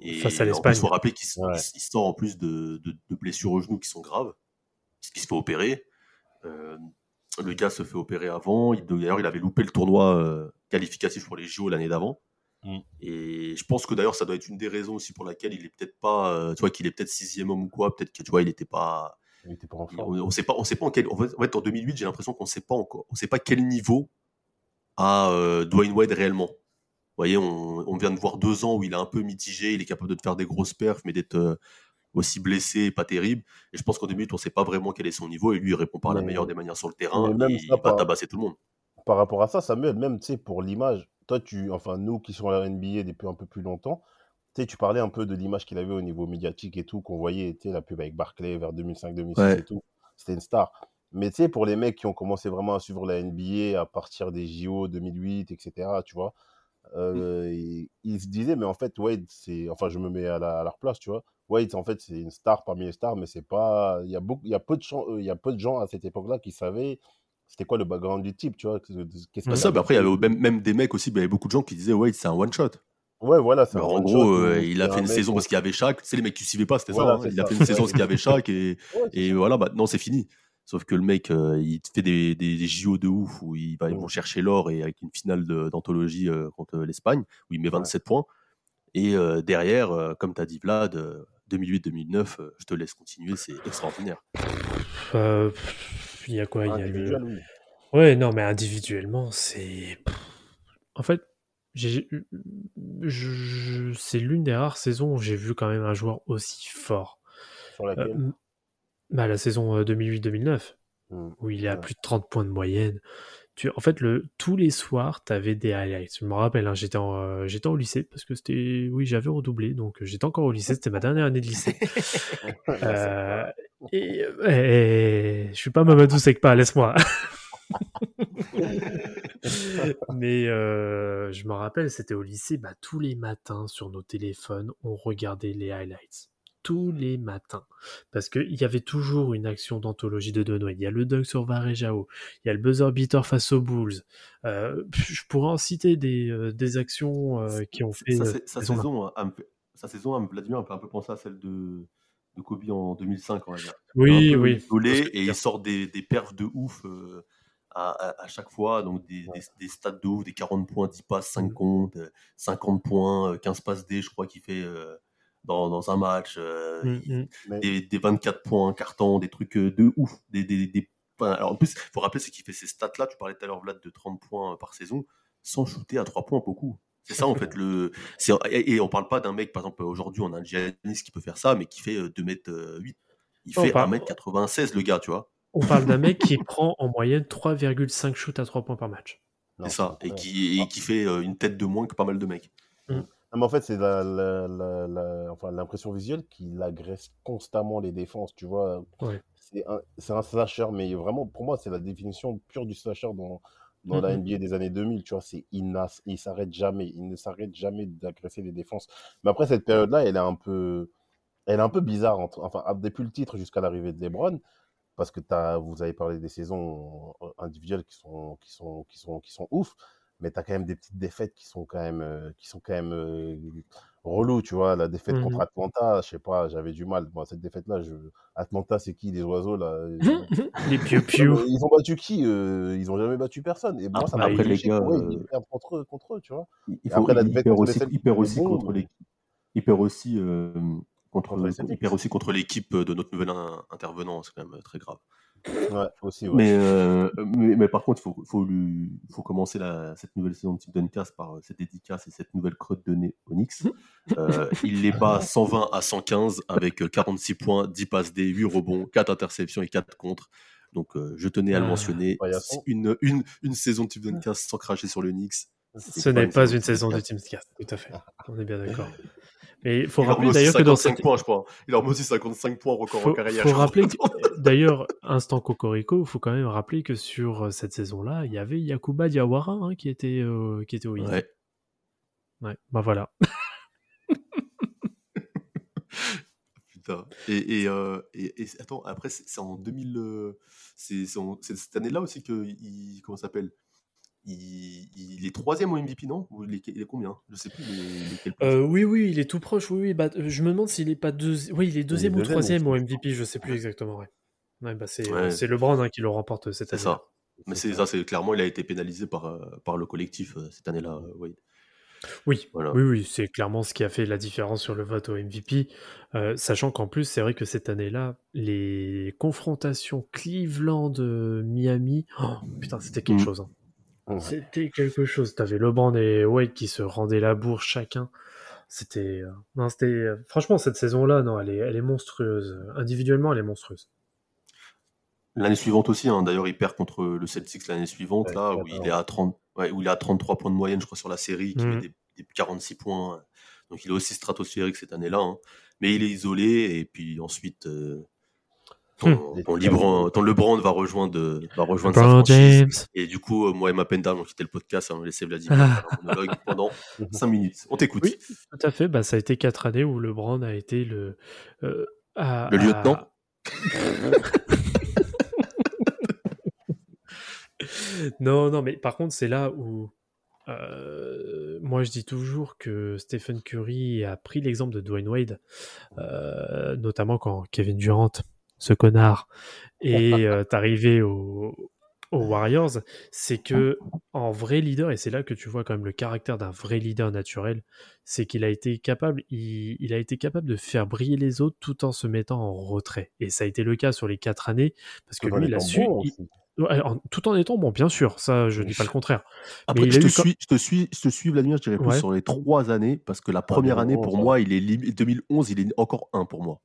Speaker 7: Et
Speaker 5: Face à l'Espagne.
Speaker 7: il faut rappeler qu'il
Speaker 6: Ouais.
Speaker 7: sort en plus de, de- de blessures au genou qui sont graves, parce qu'il se fait opérer. Euh, le gars se fait opérer avant. Il- D'ailleurs, il avait loupé le tournoi euh, qualificatif pour les JO l'année d'avant.
Speaker 6: Mm.
Speaker 7: Et je pense que d'ailleurs, ça doit être une des raisons aussi pour laquelle il est peut-être pas, euh, tu vois, qu'il est peut-être sixième homme ou quoi. Peut-être que tu vois, il était pas.
Speaker 6: Il était pas en
Speaker 7: On,
Speaker 6: forme.
Speaker 7: on sait pas, on sait pas en quel. En fait, en fait, en 2008, j'ai l'impression qu'on sait pas encore. On sait pas quel niveau a euh, Dwayne Wade réellement. Vous voyez, on, on vient de voir deux ans où il est un peu mitigé, il est capable de te faire des grosses perfs, mais d'être euh, aussi blessé et pas terrible. Et je pense qu'en 2008, on sait pas vraiment quel est son niveau, et lui, il répond par la meilleure des manières sur le terrain,
Speaker 6: même
Speaker 7: et
Speaker 6: ça,
Speaker 7: il va
Speaker 6: par-
Speaker 7: tabasser tout le monde.
Speaker 6: Par rapport à ça, Samuel, même tu sais, pour l'image, toi, tu, enfin, nous qui sommes à la NBA depuis un peu plus longtemps, tu parlais un peu de l'image qu'il avait au niveau médiatique et tout, qu'on voyait, la pub avec Barclay vers 2005-2006
Speaker 7: Ouais.
Speaker 6: et tout. C'était une star. Mais tu sais, pour les mecs qui ont commencé vraiment à suivre la NBA à partir des JO 2008, etc., tu vois, euh, ils, ils se disaient, mais en fait, Wade, c'est. Enfin, je me mets à, la- à leur place, tu vois. Wade, en fait, c'est une star parmi les stars, mais c'est pas. Il y a, beaucoup, il y, a peu de gens, euh, il y a peu de gens à cette époque-là qui savaient c'était quoi le background du type, tu vois. qu'est-ce
Speaker 7: Bah, ça, mais après, il y avait même, même des mecs aussi, bah, il y avait beaucoup de gens qui disaient, ouais, c'est un one-shot.
Speaker 6: Ouais, voilà, c'est un
Speaker 7: Alors, en
Speaker 6: one
Speaker 7: gros,
Speaker 6: shot
Speaker 7: euh, il a
Speaker 6: c'est
Speaker 7: fait
Speaker 6: un
Speaker 7: une saison parce qu'il y avait Shaq. Tu sais, les mecs qui suivaient pas, c'était
Speaker 6: Voilà,
Speaker 7: ça. hein.
Speaker 6: c'est
Speaker 7: Il a fait une saison parce qu'il y avait Shaq et,
Speaker 6: Ouais, c'est
Speaker 7: et voilà, maintenant c'est fini. Sauf que le mec, euh, il te fait des, des, des JO de ouf où il va, ils
Speaker 6: Mm.
Speaker 7: vont chercher l'or et avec une finale d'anthologie euh, contre l'Espagne où il met 27 points. Et euh, derrière, euh, comme tu as dit Vlad, euh, 2008-2009, euh, je te laisse continuer, c'est extraordinaire.
Speaker 5: Euh, il y a quoi? Il y a le-. Ouais, non, mais individuellement, c'est. En fait, j'ai... je- c'est l'une des rares saisons où j'ai vu quand même un joueur aussi fort.
Speaker 6: Sur
Speaker 5: Euh,
Speaker 6: laquelle
Speaker 5: bah, la saison euh, 2008-2009,
Speaker 6: Mm.
Speaker 5: où il est à
Speaker 6: Ouais.
Speaker 5: plus de 30 points de moyenne. Tu... En fait, le... tous les soirs, tu avais des highlights. Je me rappelle, hein, j'étais, en, euh, j'étais au lycée, parce que c'était. Oui, j'avais redoublé, donc euh, j'étais encore au lycée, c'était ma dernière année de lycée. Euh, et, et- je suis pas Mamadou Sekpa, laisse-moi. Mais euh, je me rappelle, c'était au lycée, bah, tous les matins sur nos téléphones, on regardait les highlights. Tous les matins. Parce qu'il y avait toujours une action d'anthologie de Donovan. Il y a le dunk sur Varejao, il y a le buzzer beater face aux Bulls. Euh, je pourrais en citer des, euh, des actions euh, qui ont fait.
Speaker 7: Sa, saison, me fait- sa saison, Vladimir, fait un peu penser à celle de, de Kobe en 2005, on va dire.
Speaker 5: Oui,
Speaker 7: un peu
Speaker 5: oui.
Speaker 7: isolé, et il sort des, des perfs de ouf à, à- à chaque fois, donc des, des, des stats de ouf, des 40 points, 10 passes, 5
Speaker 5: Mm.
Speaker 7: comptes, euh, 50 points, euh, 15 passes D, je crois qu'il fait dans, dans un match, euh,
Speaker 5: Mm,
Speaker 7: il-
Speaker 5: mm.
Speaker 6: Mais-
Speaker 7: des, des 24 points, carton, des trucs euh, de ouf. Des, des, des- alors en plus, il faut rappeler, c'est qu'il fait ces stats-là, tu parlais tout à l'heure, Vlad, de 30 points euh, par saison, sans shooter à 3 points beaucoup. C'est ça en fait le. Et, et on parle pas d'un mec, par exemple, aujourd'hui on a un Giannis qui peut faire ça, mais qui fait euh, 2m8. Il
Speaker 5: On
Speaker 7: fait
Speaker 5: parle-
Speaker 7: 1m96 le gars, tu vois.
Speaker 5: On parle d'un mec qui prend en moyenne 3,5 shoots à 3 points par match.
Speaker 7: C'est ça. Et qui, et qui fait une tête de moins que pas mal de mecs.
Speaker 6: Non, mais en fait, c'est la, la- la- la- enfin, l'impression visuelle qu'il agresse constamment les défenses, tu vois.
Speaker 5: Ouais.
Speaker 6: C'est un, c'est un slasher, mais vraiment, pour moi, c'est la définition pure du slasher dans, dans la. NBA des années 2000, tu vois. C'est inas, il s'arrête jamais, il ne s'arrête jamais d'agresser les défenses. Mais après, cette période-là, elle est un peu, elle est un peu bizarre, entre, enfin, depuis le titre jusqu'à l'arrivée de LeBron. parce que vous avez parlé des saisons euh, individuelles qui sont, qui sont, qui sont, qui sont ouf, mais tu as quand même des petites défaites qui sont quand même, euh, qui sont quand même euh, relou, tu vois. La défaite contre
Speaker 5: Mhm.
Speaker 6: Atlanta, je sais pas, j'avais du mal. Bon, cette défaite-là, je... Atlanta, c'est qui les oiseaux là
Speaker 5: Les piou
Speaker 6: Non,
Speaker 5: piou.
Speaker 6: mais Ils ont battu qui Euh, Ils ont jamais battu personne. Et moi, ça m'a
Speaker 7: Après, les gars,
Speaker 6: pour eux,
Speaker 7: euh,
Speaker 6: ils perdent contre eux, contre eux, tu vois.
Speaker 7: Il faut,
Speaker 6: après, la défaite
Speaker 7: aussi, aussi
Speaker 6: bon,
Speaker 7: contre
Speaker 6: mais-
Speaker 7: l'équipe. Il perd aussi euh, contre,
Speaker 6: Contre les Celtics.
Speaker 7: il perd aussi contre l'équipe de notre nouvel in- intervenant. C'est quand même très grave.
Speaker 6: Ouais, aussi, ouais.
Speaker 7: Mais, euh, mais, mais par contre, il faut, faut, lui- faut commencer la, cette nouvelle saison de Team Duncast par euh, cette dédicace et cette nouvelle crotte de nez Onyx. Euh, il les bat 120 à 115 avec euh, 46 points, 10 passes D, 8 rebonds, 4 interceptions et 4 contre. Donc euh, je tenais à le
Speaker 5: Ah,
Speaker 7: mentionner.
Speaker 6: paillasson.
Speaker 7: Une, une, une saison de Team Duncast sans cracher sur le Knicks.
Speaker 5: Ce n'est pas une saison
Speaker 7: de
Speaker 5: de Team Cast, tout à fait. On est bien d'accord. Mais il faut
Speaker 7: Il
Speaker 5: rappeler d'ailleurs que dans
Speaker 7: 55
Speaker 5: cette...
Speaker 7: points, je crois. Il met aussi 55 points record en
Speaker 5: faut,
Speaker 7: carrière.
Speaker 5: faut rappeler que, d'ailleurs, instant Cocorico, il faut quand même rappeler que sur euh, cette saison-là, il y avait Yakuba Diawara hein, qui, était, euh, qui était au Heat.
Speaker 7: Ouais.
Speaker 5: Ouais, bah voilà.
Speaker 7: Putain. Et, et, euh, et, et- attends, après, c'est en 2000. euh, c'est en- cette année-là aussi que. Il, comment ça s'appelle? Il, il est troisième au MVP, non? Ou il est, il est combien? Je sais plus. Il est,
Speaker 5: Euh, oui, oui, il est tout proche. Oui, oui, bah, euh, je me demande s'il est pas deux... Oui, il est deuxième ou
Speaker 6: deuxième,
Speaker 5: troisième au. MVP, je sais plus exactement. Ouais. Ouais, bah, c'est
Speaker 7: Ouais.
Speaker 5: c'est LeBron hein, qui le remporte cette
Speaker 7: C'est
Speaker 5: année.
Speaker 7: ça. Mais c'est ça, c'est clairement, il a été pénalisé par, euh, par le collectif euh, cette année-là. euh, Wade.
Speaker 5: Oui,
Speaker 7: Voilà.
Speaker 5: oui, oui, c'est clairement ce qui a fait la différence sur le vote au MVP. euh, sachant qu'en plus, c'est vrai que cette année-là, les confrontations Cleveland-Miami, oh, putain, c'était quelque
Speaker 7: Mm.
Speaker 5: chose. hein.
Speaker 6: Ouais.
Speaker 5: C'était quelque chose. T'avais LeBron et Wade qui se rendaient la bourre chacun. C'était, euh, non, c'était. euh, Franchement, cette saison-là, non, elle est, elle est monstrueuse. Individuellement, elle est monstrueuse.
Speaker 7: L'année suivante aussi, hein, d'ailleurs, il perd contre le Celtics l'année suivante,
Speaker 6: Ouais,
Speaker 7: là, où il, est à 30, ouais, où il est à 33 points de moyenne, je crois, sur la série, qui met des, des 46 points. Donc il est aussi stratosphérique cette année-là. hein. Mais il est isolé, et puis ensuite, euh, ton,
Speaker 6: Hum.
Speaker 7: ton, Libran- ton LeBron va rejoindre, va rejoindre sa
Speaker 5: LeBron. James.
Speaker 7: Et du coup, euh, moi et ma Penda, on quitté le podcast, on a laissé Vladimir
Speaker 5: Ah.
Speaker 7: faire un monologue pendant 5 minutes. On t'écoute.
Speaker 5: Oui, tout à fait. Bah, ça a été quatre années où LeBron a été le. euh, à-
Speaker 7: Le
Speaker 5: à-
Speaker 7: lieutenant
Speaker 5: Non, non, mais par contre, c'est là où. euh, moi, je dis toujours que Stephen Curry a pris l'exemple de Dwayne Wade, euh, notamment quand Kevin Durant, ce connard, est euh, arrivé au, aux Warriors. C'est que, en vrai leader, et c'est là que tu vois quand même le caractère d'un vrai leader naturel, c'est qu'il a été capable, il, il a été capable de faire briller les autres tout en se mettant en retrait. Et ça a été le cas sur les quatre années, parce que
Speaker 6: Tout
Speaker 5: lui, il a su.
Speaker 6: bon
Speaker 5: il-
Speaker 6: aussi.
Speaker 5: Ouais, en- tout en étant bon, bien sûr, ça je dis pas le contraire.
Speaker 7: Après,
Speaker 5: Mais il
Speaker 7: je te,
Speaker 5: eu
Speaker 7: suis, je, te suis, je te suis, Vladimir, je dirais plus
Speaker 5: Ouais.
Speaker 7: sur les trois années, parce que la première année, pour
Speaker 6: 2011,
Speaker 7: moi, il est lim- 2011, il est encore un pour moi.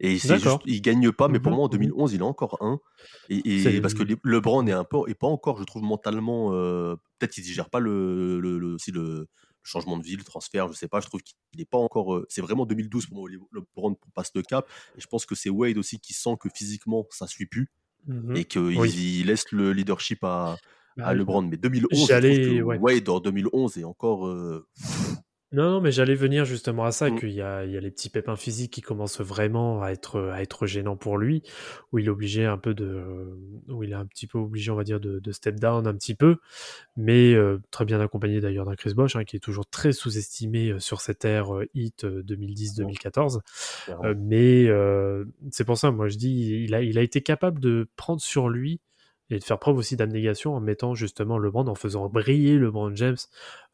Speaker 7: Et c'est juste, il gagne pas, mais pour
Speaker 5: Mhm,
Speaker 7: moi, en
Speaker 5: mhm.
Speaker 7: 2011, il est encore un. Et, et- parce que LeBron est un peu, est pas encore, je trouve, mentalement, euh, peut-être qu'il digère pas le, le, le- aussi le, changement de vie, le transfert, je sais pas, je trouve qu'il est pas encore, euh, c'est vraiment 2012 pour moi, LeBron passe le cap. Et je pense que c'est Wade aussi qui sent que physiquement, ça suit plus
Speaker 5: Mhm.
Speaker 7: et qu'il
Speaker 5: Oui.
Speaker 7: il laisse le leadership à,
Speaker 5: Bah,
Speaker 7: à LeBron. Mais 2011, je que
Speaker 5: ouais.
Speaker 7: Wade en 2011 est encore. euh,
Speaker 5: Non, non, mais j'allais venir justement à ça,
Speaker 7: Mm.
Speaker 5: qu'il y a, il y a les petits pépins physiques qui commencent vraiment à être, à être gênants pour lui, où il est obligé un peu de, où il est un petit peu obligé, on va dire, de, de step down un petit peu, mais euh, très bien accompagné d'ailleurs d'un Chris Bosh, hein, qui est toujours très sous-estimé euh, sur cette ère euh, hit euh, 2010-2014.
Speaker 6: clairement.
Speaker 5: Euh, mais euh, c'est pour ça, moi je dis, il a, il a été capable de prendre sur lui et de faire preuve aussi d'abnégation en mettant justement LeBron, en faisant briller LeBron James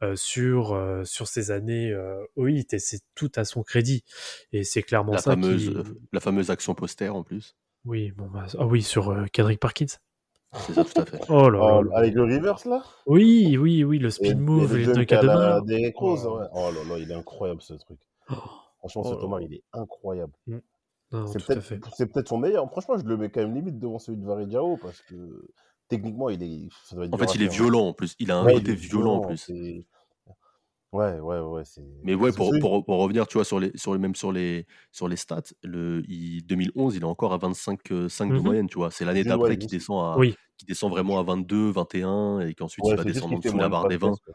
Speaker 5: euh, sur, euh, sur ses années euh, au hit, et c'est tout à son crédit. Et c'est clairement
Speaker 7: la,
Speaker 5: ça
Speaker 7: fameuse,
Speaker 5: qui...
Speaker 7: euh, la fameuse action poster en plus.
Speaker 5: Oui, bon, bah, ah oui, sur euh, Kendrick Parkins.
Speaker 7: C'est ça, tout à fait.
Speaker 5: Oh là
Speaker 6: Oh,
Speaker 5: là.
Speaker 6: avec le reverse là?
Speaker 5: Oui, oui, oui, le
Speaker 6: Et-
Speaker 5: spin
Speaker 6: et
Speaker 5: move,
Speaker 6: le
Speaker 5: les
Speaker 6: Rose,
Speaker 5: Oh.
Speaker 6: ouais. Oh là là, il est incroyable ce truc. Franchement,
Speaker 5: Oh
Speaker 6: ce Thomas, il est incroyable.
Speaker 5: Non,
Speaker 6: C'est peut-être c'est peut-être son meilleur. Franchement, je le mets quand même limite devant celui de Varejao parce que techniquement, il est. ça doit être
Speaker 7: En fait, il est
Speaker 6: hein.
Speaker 7: violent en plus. Il a un
Speaker 6: Ouais,
Speaker 7: côté violent en plus.
Speaker 6: c'est- Ouais, ouais, ouais. c'est-
Speaker 7: Mais ouais, pour, pour, pour revenir, tu vois, sur les, sur les, même sur les, sur les stats, le, il- 2011, il est encore à 25 euh, 5 de
Speaker 5: Mhm.
Speaker 7: moyenne, tu vois. C'est l'année d'après
Speaker 6: ouais,
Speaker 7: qui descend, à,
Speaker 5: Oui,
Speaker 7: qui descend vraiment à 22, 21, et qu'ensuite
Speaker 6: Ouais,
Speaker 7: il va descendre en dessous de la barre des 20.
Speaker 6: passes, quoi.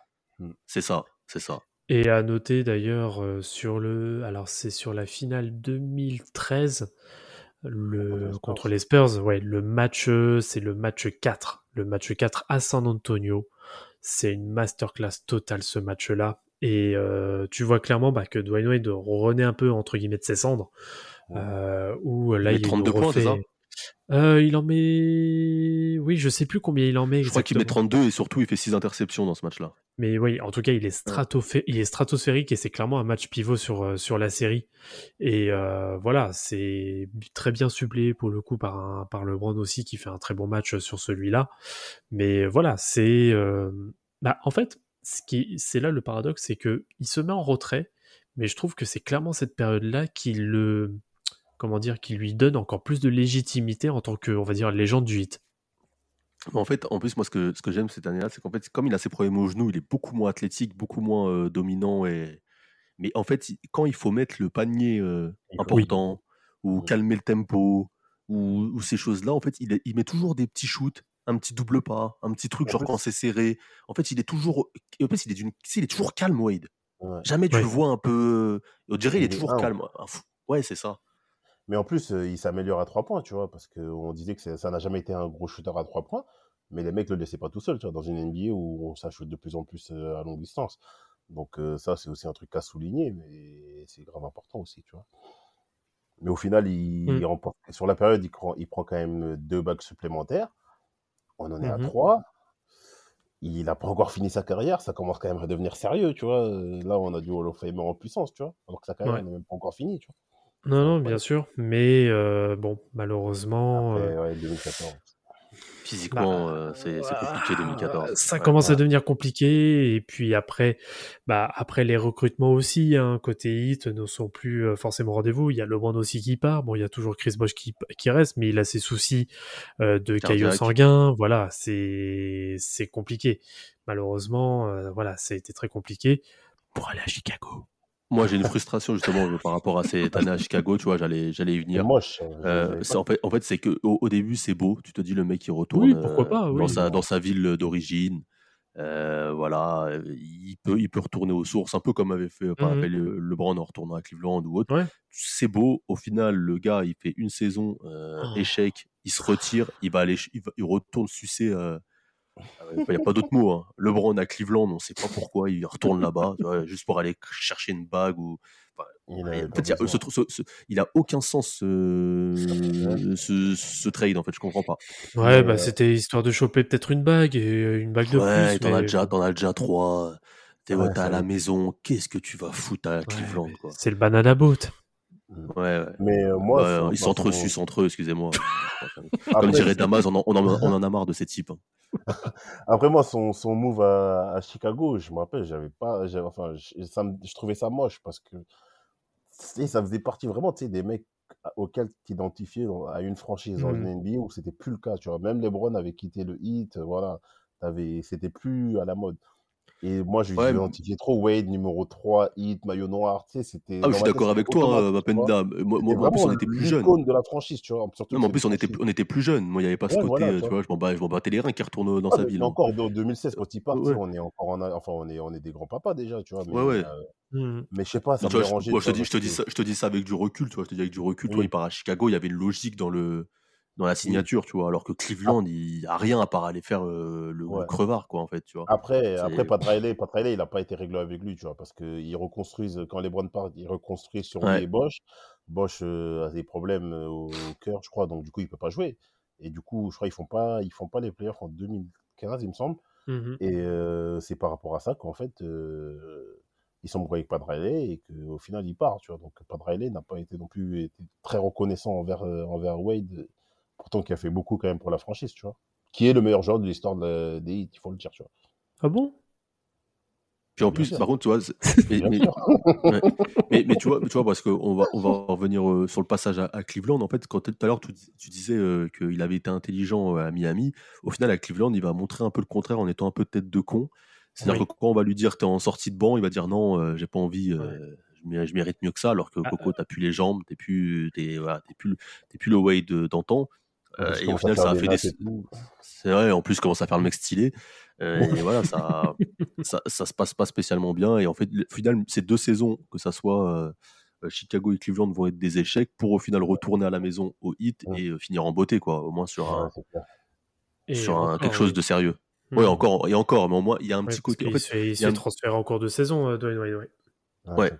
Speaker 7: C'est ça, c'est ça.
Speaker 5: Et à noter d'ailleurs euh, sur le, alors c'est sur la finale 2013, Le,
Speaker 6: Contre les Spurs.
Speaker 5: contre les Spurs, ouais, le match, euh, c'est le match 4. Le match 4 à San Antonio. C'est une masterclass totale ce match-là. Et euh, tu vois clairement bah, que Dwayne Wade renaît un peu entre guillemets de ses cendres. Euh, où là, il
Speaker 7: 32
Speaker 5: nous
Speaker 7: points, c'est
Speaker 5: refait-
Speaker 7: ça?
Speaker 5: Euh, il en met. Oui, je sais plus combien il en met.
Speaker 7: Je crois qu'il met
Speaker 5: exactement.
Speaker 7: 32 et surtout il fait 6 interceptions dans ce match-là.
Speaker 5: Mais oui, en tout cas, il est, stratophé- il est stratosphérique et c'est clairement un match pivot sur, euh, sur la série. Et euh, voilà, c'est très bien suppléé pour le coup par, un, par LeBron aussi qui fait un très bon match sur celui-là. Mais voilà, c'est. euh, bah, en fait, ce qui, c'est là le paradoxe, c'est que il se met en retrait, mais je trouve que c'est clairement cette période-là qui le. Comment dire, qui lui donne encore plus de légitimité en tant que, on va dire, légende du hit.
Speaker 7: En fait, en plus, moi, ce que, ce que j'aime cette année-là, c'est qu'en fait, comme il a ses problèmes au genou, il est beaucoup moins athlétique, beaucoup moins euh, dominant. Et... Mais en fait, quand il faut mettre le panier euh, important, ou
Speaker 6: Oui.
Speaker 7: calmer le tempo, ou, ou ces choses-là, en fait, il, il met toujours des petits shoots, un petit double pas, un petit truc,
Speaker 6: En
Speaker 7: genre
Speaker 6: fait,
Speaker 7: quand c'est serré. En fait, il est toujours. En fait, il est, d'une... il est toujours calme, Wade.
Speaker 6: Ouais.
Speaker 7: Jamais tu le vois un peu. On dirait il est toujours calme. Ouais, c'est ça.
Speaker 6: Mais en plus, euh, il s'améliore à trois points, tu vois, parce qu'on disait que ça n'a jamais été un gros shooter à trois points, mais les mecs le laissaient pas tout seul, tu vois, dans une NBA où ça shoot de plus en plus euh, à longue distance. Donc euh, ça, c'est aussi un truc à souligner, mais c'est grave important aussi, tu vois. Mais au final, il,
Speaker 5: Mm.
Speaker 6: il remporte, sur la période, il prend, il prend quand même deux bagues supplémentaires. On en est à
Speaker 5: Mhm.
Speaker 6: trois. Il n'a pas encore fini sa carrière, ça commence quand même à devenir sérieux, tu vois. Là, on a du Hall of Famer en puissance, tu vois, alors que sa carrière
Speaker 5: Ouais.
Speaker 6: n'est même pas encore finie, tu vois.
Speaker 5: Non, non,
Speaker 6: Ouais.
Speaker 5: bien sûr. Mais euh, bon, malheureusement.
Speaker 6: Après,
Speaker 5: euh,
Speaker 6: ouais, 2014.
Speaker 7: Physiquement,
Speaker 5: Bah,
Speaker 7: euh, c'est compliqué 2014.
Speaker 5: Ça
Speaker 7: Ouais.
Speaker 5: commence à devenir compliqué et puis après, bah après les recrutements aussi, hein, côté hit ne sont plus forcément au rendez-vous. Il y a LeBron aussi qui part. Bon, il y a toujours Chris Bosh qui, qui reste, mais il a ses soucis euh, de caillot
Speaker 7: Cardiaque.
Speaker 5: sanguin. Voilà, c'est c'est compliqué. Malheureusement, euh, voilà, ça a été très compliqué pour aller à Chicago.
Speaker 7: Moi, j'ai une frustration justement euh, par rapport à cette année à Chicago. Tu vois, j'allais j'allais y venir.
Speaker 6: moche. hein,
Speaker 7: Euh, c'est- en fait, en fait c'est que au, au début, c'est beau. Tu te dis le mec il retourne
Speaker 5: Oui, pourquoi
Speaker 7: euh, dans sa dans sa ville d'origine. Euh, voilà, il peut il peut retourner aux sources, un peu comme avait fait par exemple, le LeBron en retournant à Cleveland ou autre.
Speaker 5: Ouais.
Speaker 7: C'est beau. Au final, le gars, il fait une saison euh,
Speaker 5: Oh.
Speaker 7: échec, il se retire, il va aller, il, va- il retourne sucer. euh, il n'y a pas d'autre mot. Hein. LeBron à Cleveland, on ne sait pas pourquoi, il retourne là-bas, juste pour aller chercher une bague ou. enfin,
Speaker 6: Il
Speaker 7: en fait, a-
Speaker 6: besoin.
Speaker 7: ce- ce- ce- il a aucun sens ce, ce, trade en fait, je comprends pas.
Speaker 5: Ouais,
Speaker 6: Mais,
Speaker 5: bah
Speaker 6: euh,
Speaker 5: c'était histoire de choper peut-être une bague et euh, une bague de
Speaker 7: ouais,
Speaker 5: plus.
Speaker 7: t'en as
Speaker 5: mais
Speaker 7: t'en as déjà trois. T'es
Speaker 6: Ouais,
Speaker 7: à la maison, qu'est-ce que tu vas foutre à
Speaker 5: Ouais,
Speaker 7: Cleveland.
Speaker 5: C'est le banana boat.
Speaker 7: Ouais, ouais.
Speaker 6: Mais euh, moi,
Speaker 7: Ouais, ils s'entresucent entre eux, excusez-moi. Comme dirait Damas, on en, on, en, on en a marre de ces types. hein.
Speaker 6: après moi, son, son move à, à Chicago, je me rappelle, j'avais pas, enfin, je, ça me- je trouvais ça moche parce que ça faisait partie vraiment, tu sais, des mecs auxquels t'identifiais à une franchise dans
Speaker 5: Mhm.
Speaker 6: une NBA où c'était plus le cas, tu vois. Même LeBron avait quitté le Heat, euh, voilà, c'était plus à la mode. Et moi, je
Speaker 7: Ouais,
Speaker 6: l'identifiais trop Wade, numéro 3, Heat, maillot noir, tu sais, c'était.
Speaker 7: Ah, je suis d'accord avec toi,
Speaker 6: automatique,
Speaker 7: euh. Mapenda. Moi, moi, en plus, on était plus jeunes.
Speaker 6: l'icône de la franchise, tu vois. Surtout
Speaker 7: Non, mais en plus, on était, on était plus jeunes. Moi, il n'y avait pas ce côté,
Speaker 6: voilà, tu vois.
Speaker 7: vois, je m'en bats, je m'en battais les reins qui retourne dans
Speaker 6: Ah,
Speaker 7: sa
Speaker 6: mais
Speaker 7: ville. hein.
Speaker 6: encore en 2016 quand il part,
Speaker 7: Ouais.
Speaker 6: on est encore en a- enfin on est on est des grands papas déjà, tu vois. Mais,
Speaker 7: Ouais, ouais.
Speaker 6: euh,
Speaker 5: Mhm.
Speaker 6: mais je sais pas, ça me
Speaker 7: je,
Speaker 6: dérangeait.
Speaker 7: moi,
Speaker 6: tu
Speaker 7: je te dis, je te
Speaker 6: parce
Speaker 7: dis
Speaker 6: que
Speaker 7: ça, avec du recul, tu vois. Je te dis avec du recul, tu vois, il part à Chicago, il y avait une logique dans le dans la signature, tu vois. Alors que
Speaker 6: Ap-
Speaker 7: Cleveland, il a rien à part aller faire euh, le, crevard, quoi, en fait, tu vois.
Speaker 6: Après, après Pat Riley, Pat Riley, il n'a pas été réglé avec lui, tu vois, parce qu'ils reconstruisent quand les Browns partent, ils reconstruisent sur
Speaker 7: ouais.
Speaker 6: et Bosch. Bosch euh, a des problèmes euh, au cœur, je crois, donc du coup il peut pas jouer. Et du coup, je crois qu'ils font pas, ils font pas les playoffs en 2015, il me semble.
Speaker 5: Mhm.
Speaker 6: Et euh, c'est par rapport à ça qu'en fait, ils sont avec Pat Riley et qu'au final, il part. Tu vois. Donc, Pat Riley n'a pas été non plus été très reconnaissant envers, envers Wade, pourtant qui a fait beaucoup quand même pour la franchise, tu vois. Qui est le meilleur joueur de l'histoire de la- des Heat, il faut le dire, tu vois.
Speaker 5: Ah bon?
Speaker 7: Puis en plus, par contre, tu vois, c'est- mais, mais, ouais. mais, mais tu vois, tu vois, parce qu'on va, on va revenir euh, sur le passage à, à Cleveland. En fait, quand tout à l'heure, tu, dis- tu disais euh, qu'il avait été intelligent euh, à Miami, au final, à Cleveland, il va montrer un peu le contraire en étant un peu tête de con. C'est-à-dire
Speaker 5: Oui.
Speaker 7: que quand on va lui dire t'es en sortie de banc, il va dire non, euh, j'ai pas envie, euh,
Speaker 5: Ouais.
Speaker 7: je, mé- je mérite mieux que ça. Alors que
Speaker 5: Ah,
Speaker 7: Coco, t'as plus les jambes, t'es plus, t'es, voilà, t'es plus, t'es plus le de- d'antan. Euh, et au final, ça a fait des. C'est vrai, en plus, commence à faire le mec stylé. Euh, et voilà, ça, ça, ça se passe pas spécialement bien. Et en fait, au final, ces deux saisons, que ça soit euh, Chicago et Cleveland vont être des échecs pour au final retourner à la maison au hit
Speaker 6: Ouais.
Speaker 7: et finir en beauté, quoi. Au moins sur, un, un-
Speaker 5: encore,
Speaker 7: quelque chose
Speaker 5: oui.
Speaker 7: de sérieux.
Speaker 5: Mhm.
Speaker 7: Ouais, encore, et encore, mais au moins, il y a un
Speaker 5: Ouais,
Speaker 7: petit côté. En fait,
Speaker 5: il
Speaker 7: il
Speaker 5: se
Speaker 7: y a
Speaker 5: fait
Speaker 7: un-
Speaker 5: transférer en cours de saison, euh, Dwayne Wade. ouais.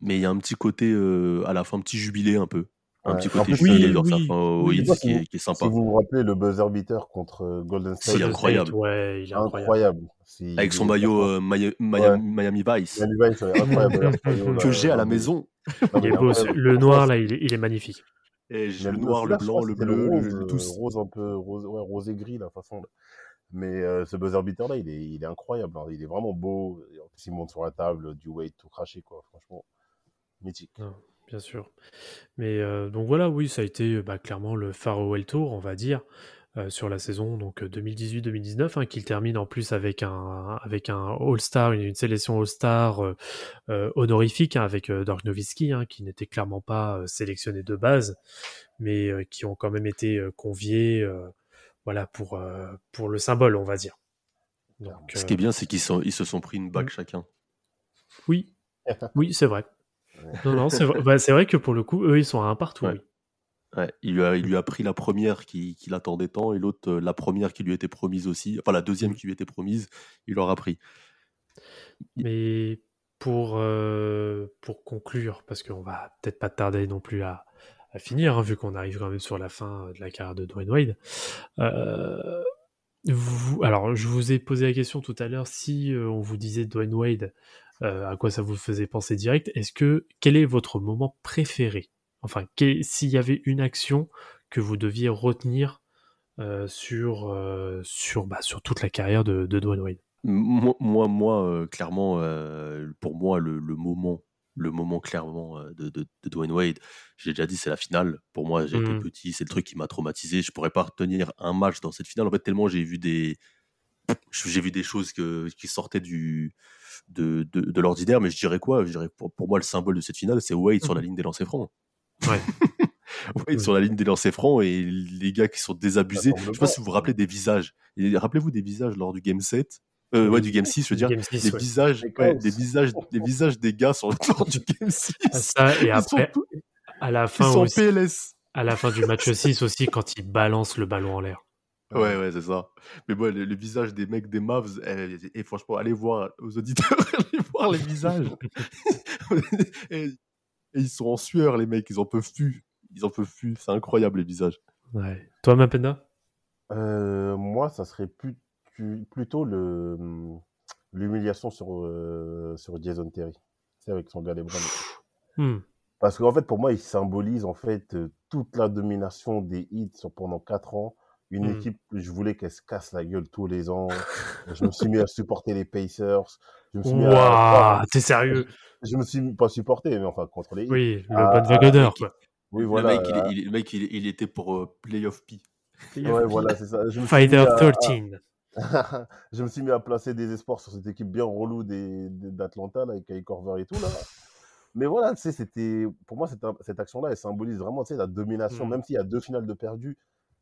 Speaker 7: Mais il y a un petit côté euh, à la fin, un petit jubilé un peu. Un
Speaker 6: Ouais.
Speaker 7: petit côté
Speaker 6: plus,
Speaker 5: oui,
Speaker 7: dans sa
Speaker 5: oui,
Speaker 7: fin au
Speaker 5: oui.
Speaker 7: qui,
Speaker 6: si
Speaker 7: est, est
Speaker 6: Si
Speaker 7: sympa.
Speaker 6: vous vous rappelez le buzzer beater contre euh, Golden State,
Speaker 5: Golden
Speaker 7: incroyable.
Speaker 5: State, Ouais, il est incroyable.
Speaker 6: Si-
Speaker 7: Avec son maillot euh, Miami, Miami Vice
Speaker 6: Miami Vice, ouais, incroyable.
Speaker 7: que
Speaker 6: là,
Speaker 7: j'ai à la maison.
Speaker 5: Il est beau. Le noir, là, il est, il est magnifique.
Speaker 7: Et j'ai
Speaker 6: Mais
Speaker 7: le
Speaker 6: le-
Speaker 7: noir, le blanc, le bleu,
Speaker 6: rose,
Speaker 7: le,
Speaker 6: euh,
Speaker 7: tous.
Speaker 6: rose un peu rose, ouais, rose et gris la façon. là. Mais euh, ce buzzer beater là, il est, il est incroyable. hein. Il est vraiment beau. En plus, il monte sur la table, du weight tout craché quoi. Franchement, mythique.
Speaker 5: Bien sûr. Mais euh, donc voilà, oui, ça a été euh, bah, clairement le farewell tour, on va dire, euh, sur la saison donc euh, 2018-2019, hein, qu'il termine en plus avec un avec un All-Star, une, une sélection All-Star euh, euh, honorifique hein, avec euh, Dirk Nowitzki, hein, qui n'était clairement pas euh, sélectionné de base, mais euh, qui ont quand même été euh, conviés, euh, voilà pour euh, pour le symbole, on va dire. Donc,
Speaker 7: Ce
Speaker 5: euh,
Speaker 7: qui est bien, c'est qu'ils sont- ils se sont pris une bague chacun.
Speaker 5: oui, oui, c'est vrai. Non, non, c'est vrai. Bah, vrai que pour le coup, eux, ils sont à un partout.
Speaker 7: Ouais.
Speaker 5: oui.
Speaker 7: Ouais, il, lui a, il lui a pris la première qui, qui l'attendait tant et l'autre, euh, la première qui lui était promise aussi. Enfin, la deuxième qui lui était promise, il leur a pris.
Speaker 5: Mais pour, euh, pour conclure, parce qu'on va peut-être pas tarder non plus à, à finir, hein, vu qu'on arrive quand même sur la fin de la carrière de Dwayne Wade. euh, alors, je vous ai posé la question tout à l'heure, si euh, on vous disait Dwayne Wade, euh, à quoi ça vous faisait penser direct Est-ce que quel est votre moment préféré? Enfin, s'il y avait une action que vous deviez retenir euh, bah, sur toute la carrière de, Dwayne Wade?
Speaker 7: Moi, moi, clairement, pour moi, le moment, le moment clairement euh, de, de, de Dwayne Wade, j'ai déjà dit, c'est la finale. Pour moi, j'ai été
Speaker 5: Mhm.
Speaker 7: petit, c'est le truc qui m'a traumatisé. Je pourrais pas retenir un match dans cette finale. En fait, tellement j'ai vu des, j'ai vu des choses que, qui sortaient du, de, de, de l'ordinaire. Mais je dirais quoi? Je dirais pour, pour moi, le symbole de cette finale, c'est Wade sur la ligne des lancers francs.
Speaker 5: Ouais.
Speaker 7: Wade sur la ligne des lancers francs et les gars qui sont désabusés. Je sais pas si vous vous rappelez des visages. Rappelez-vous des visages lors du Game 7. Euh, ouais, du Game 6, je veux dire.
Speaker 5: Game six,
Speaker 7: les
Speaker 5: ouais.
Speaker 7: visages, ouais, des visages, des visages des gars sur le tour du Game 6.
Speaker 5: Ah, ça, et
Speaker 7: Ils sont
Speaker 5: après, à la
Speaker 7: ils
Speaker 5: fin
Speaker 7: sont en
Speaker 5: aussi,
Speaker 7: PLS.
Speaker 5: à la fin du match 6 aussi, quand il balance le ballon en l'air.
Speaker 7: Ouais, ouais, c'est ça. Mais bon, le, le visage des mecs des Mavs, eh, et, franchement, allez voir aux auditeurs, allez voir les visages. et, et ils sont en sueur, les mecs, ils en peuvent plus. Ils en peuvent plus. C'est incroyable, les visages.
Speaker 5: Ouais. Toi, Mapenda?
Speaker 6: Euh, moi, ça serait plus, plus- plutôt le l'humiliation sur euh, sur Jason Terry, c'est avec son gars LeBron.
Speaker 5: Hmm.
Speaker 6: Parce qu'en fait, pour moi, il symbolise en fait euh, toute la domination des hits sur, pendant quatre ans. Une
Speaker 5: Mm.
Speaker 6: équipe que je voulais qu'elle se casse la gueule tous les ans. je me suis mis à supporter les Pacers. Je me suis mis à-
Speaker 5: Waouh, t'es sérieux?
Speaker 6: Je me suis mis- pas supporté, mais enfin contre les hits.
Speaker 5: Oui, le bon
Speaker 6: ah,
Speaker 5: Wagoner,
Speaker 7: mec,
Speaker 5: quoi.
Speaker 6: Oui, voilà.
Speaker 7: le mec, il, est- il est- le mec il, est- il était pour euh, Playoff P.
Speaker 6: ouais, voilà, c'est ça. Je me suis
Speaker 5: Fighter
Speaker 6: mis à-
Speaker 5: 13.
Speaker 6: je me suis mis à placer des espoirs sur cette équipe bien relou d'Atlanta, avec Kyle Korver et tout, là. Mais voilà, tu sais, c'était, pour moi, cette, cette action-là, elle symbolise vraiment, la domination,
Speaker 5: Mm.
Speaker 6: même s'il y a deux finales de perdu.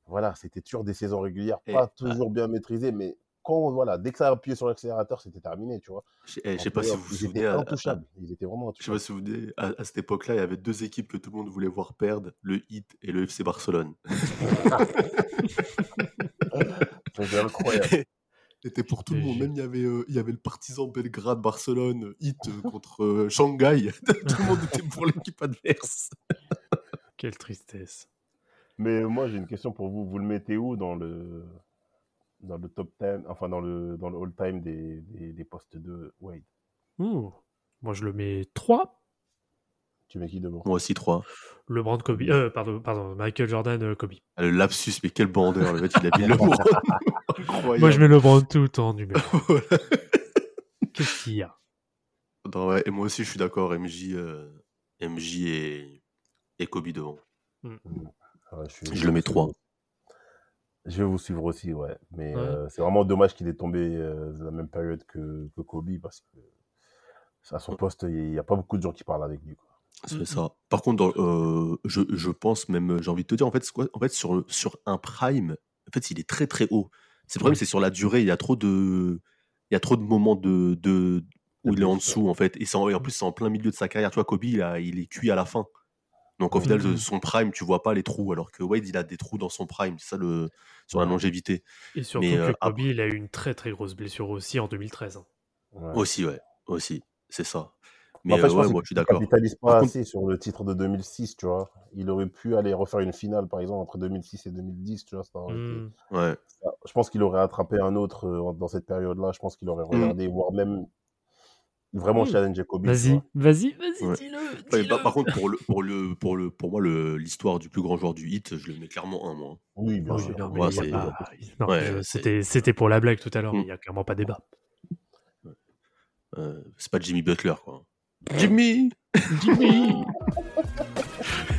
Speaker 6: Voilà, c'était sûr des saisons régulières,
Speaker 7: Et-
Speaker 6: pas toujours bien maîtrisées, mais quand, voilà, dès que ça a appuyé sur l'accélérateur, c'était terminé, tu vois.
Speaker 7: Je sais- eh, pas si vous vous souvenez.
Speaker 6: étaient
Speaker 7: à- à-
Speaker 6: intouchables. Ils étaient vraiment
Speaker 7: Je sais pas si vous vous souvenez, à, à cette époque-là, il y avait deux équipes que tout le monde voulait voir perdre, le Heat et le FC Barcelone.
Speaker 6: C'était incroyable.
Speaker 7: C'était pour tout le monde. Même il y avait, euh, il y avait le partisan Belgrade, Barcelone, euh, contre euh, Shanghai. tout le monde était pour l'équipe adverse.
Speaker 5: Quelle tristesse.
Speaker 6: Mais moi, j'ai une question pour vous. Vous le mettez où dans le, dans le top 10, enfin, dans le, dans le all-time des, des, des postes de Wade?
Speaker 5: Ouh. Moi, je le mets 3.
Speaker 6: Tu mets qui devant?
Speaker 7: Moi aussi, 3.
Speaker 5: LeBron Kobe. Euh, pardon, pardon, Michael Jordan euh, Kobe.
Speaker 7: Le lapsus, mais quel bandeur. Le mec, il a mis le LeBron. Incroyable.
Speaker 5: Moi, je mets LeBron tout en numéro. Qu'est-ce qu'il y a?
Speaker 7: Non, ouais, et moi aussi, je suis d'accord. MJ, euh, MJ et, et Kobe devant.
Speaker 6: Ouais, suis-
Speaker 7: Je le mets
Speaker 6: vais vous
Speaker 7: 3.
Speaker 6: suivre. Je vais vous suivre aussi, ouais. Mais
Speaker 5: Ouais.
Speaker 6: euh, c'est vraiment dommage qu'il ait tombé euh, dans la même période que, que Kobe parce que à son poste, il n'y a pas beaucoup de gens qui parlent avec lui. Quoi.
Speaker 7: C'est ça. Par contre, dans- euh, je, je pense même, j'ai envie de te dire, en fait, quoi en fait sur, sur un prime, en fait, il est très très haut. C'est le problème, c'est sur la durée. Il y a trop de, il y a trop de moments de, de, où il est en dessous en fait. Et, en, et en plus, c'est en plein milieu de sa carrière. Tu vois, Kobe, il, a- il est cuit à la fin. Donc au final, de son prime, tu vois pas les trous, alors que Wade, il a des trous dans son prime. C'est ça le sur la longévité.
Speaker 5: Et surtout
Speaker 7: Mais,
Speaker 5: que
Speaker 7: euh,
Speaker 5: Kobe, il a eu une très très grosse blessure aussi en 2013. hein.
Speaker 6: Ouais.
Speaker 7: Aussi, ouais, aussi, c'est ça.
Speaker 6: Mais en fait,
Speaker 7: euh,
Speaker 6: je
Speaker 7: ouais, moi, je suis d'accord.
Speaker 6: capitalise pas
Speaker 7: contre-
Speaker 6: assez sur le titre de 2006, tu vois. Il aurait pu aller refaire une finale, par exemple, entre 2006 et 2010, tu vois. ça aurait été-.
Speaker 7: Ouais.
Speaker 6: ça- Je pense qu'il aurait attrapé un autre euh, dans cette période-là. Je pense qu'il aurait regardé, voire même vraiment
Speaker 5: Mm.
Speaker 6: challenger Kobe.
Speaker 5: Vas-y, vas-y, vas-y,
Speaker 7: Ouais.
Speaker 5: dis-le.
Speaker 7: Par, contre, pour le, pour le, pour le, pour moi, le- l'histoire du plus grand joueur du hit, je le mets clairement un moi.
Speaker 6: Oui, bien
Speaker 5: Oui,
Speaker 6: sûr.
Speaker 5: je- c'était c'était pour la blague tout à l'heure, mais
Speaker 7: Mm.
Speaker 5: il n'y a clairement pas débat.
Speaker 7: Euh, c'est pas Jimmy Butler, quoi. Jimmy,
Speaker 5: Jimmy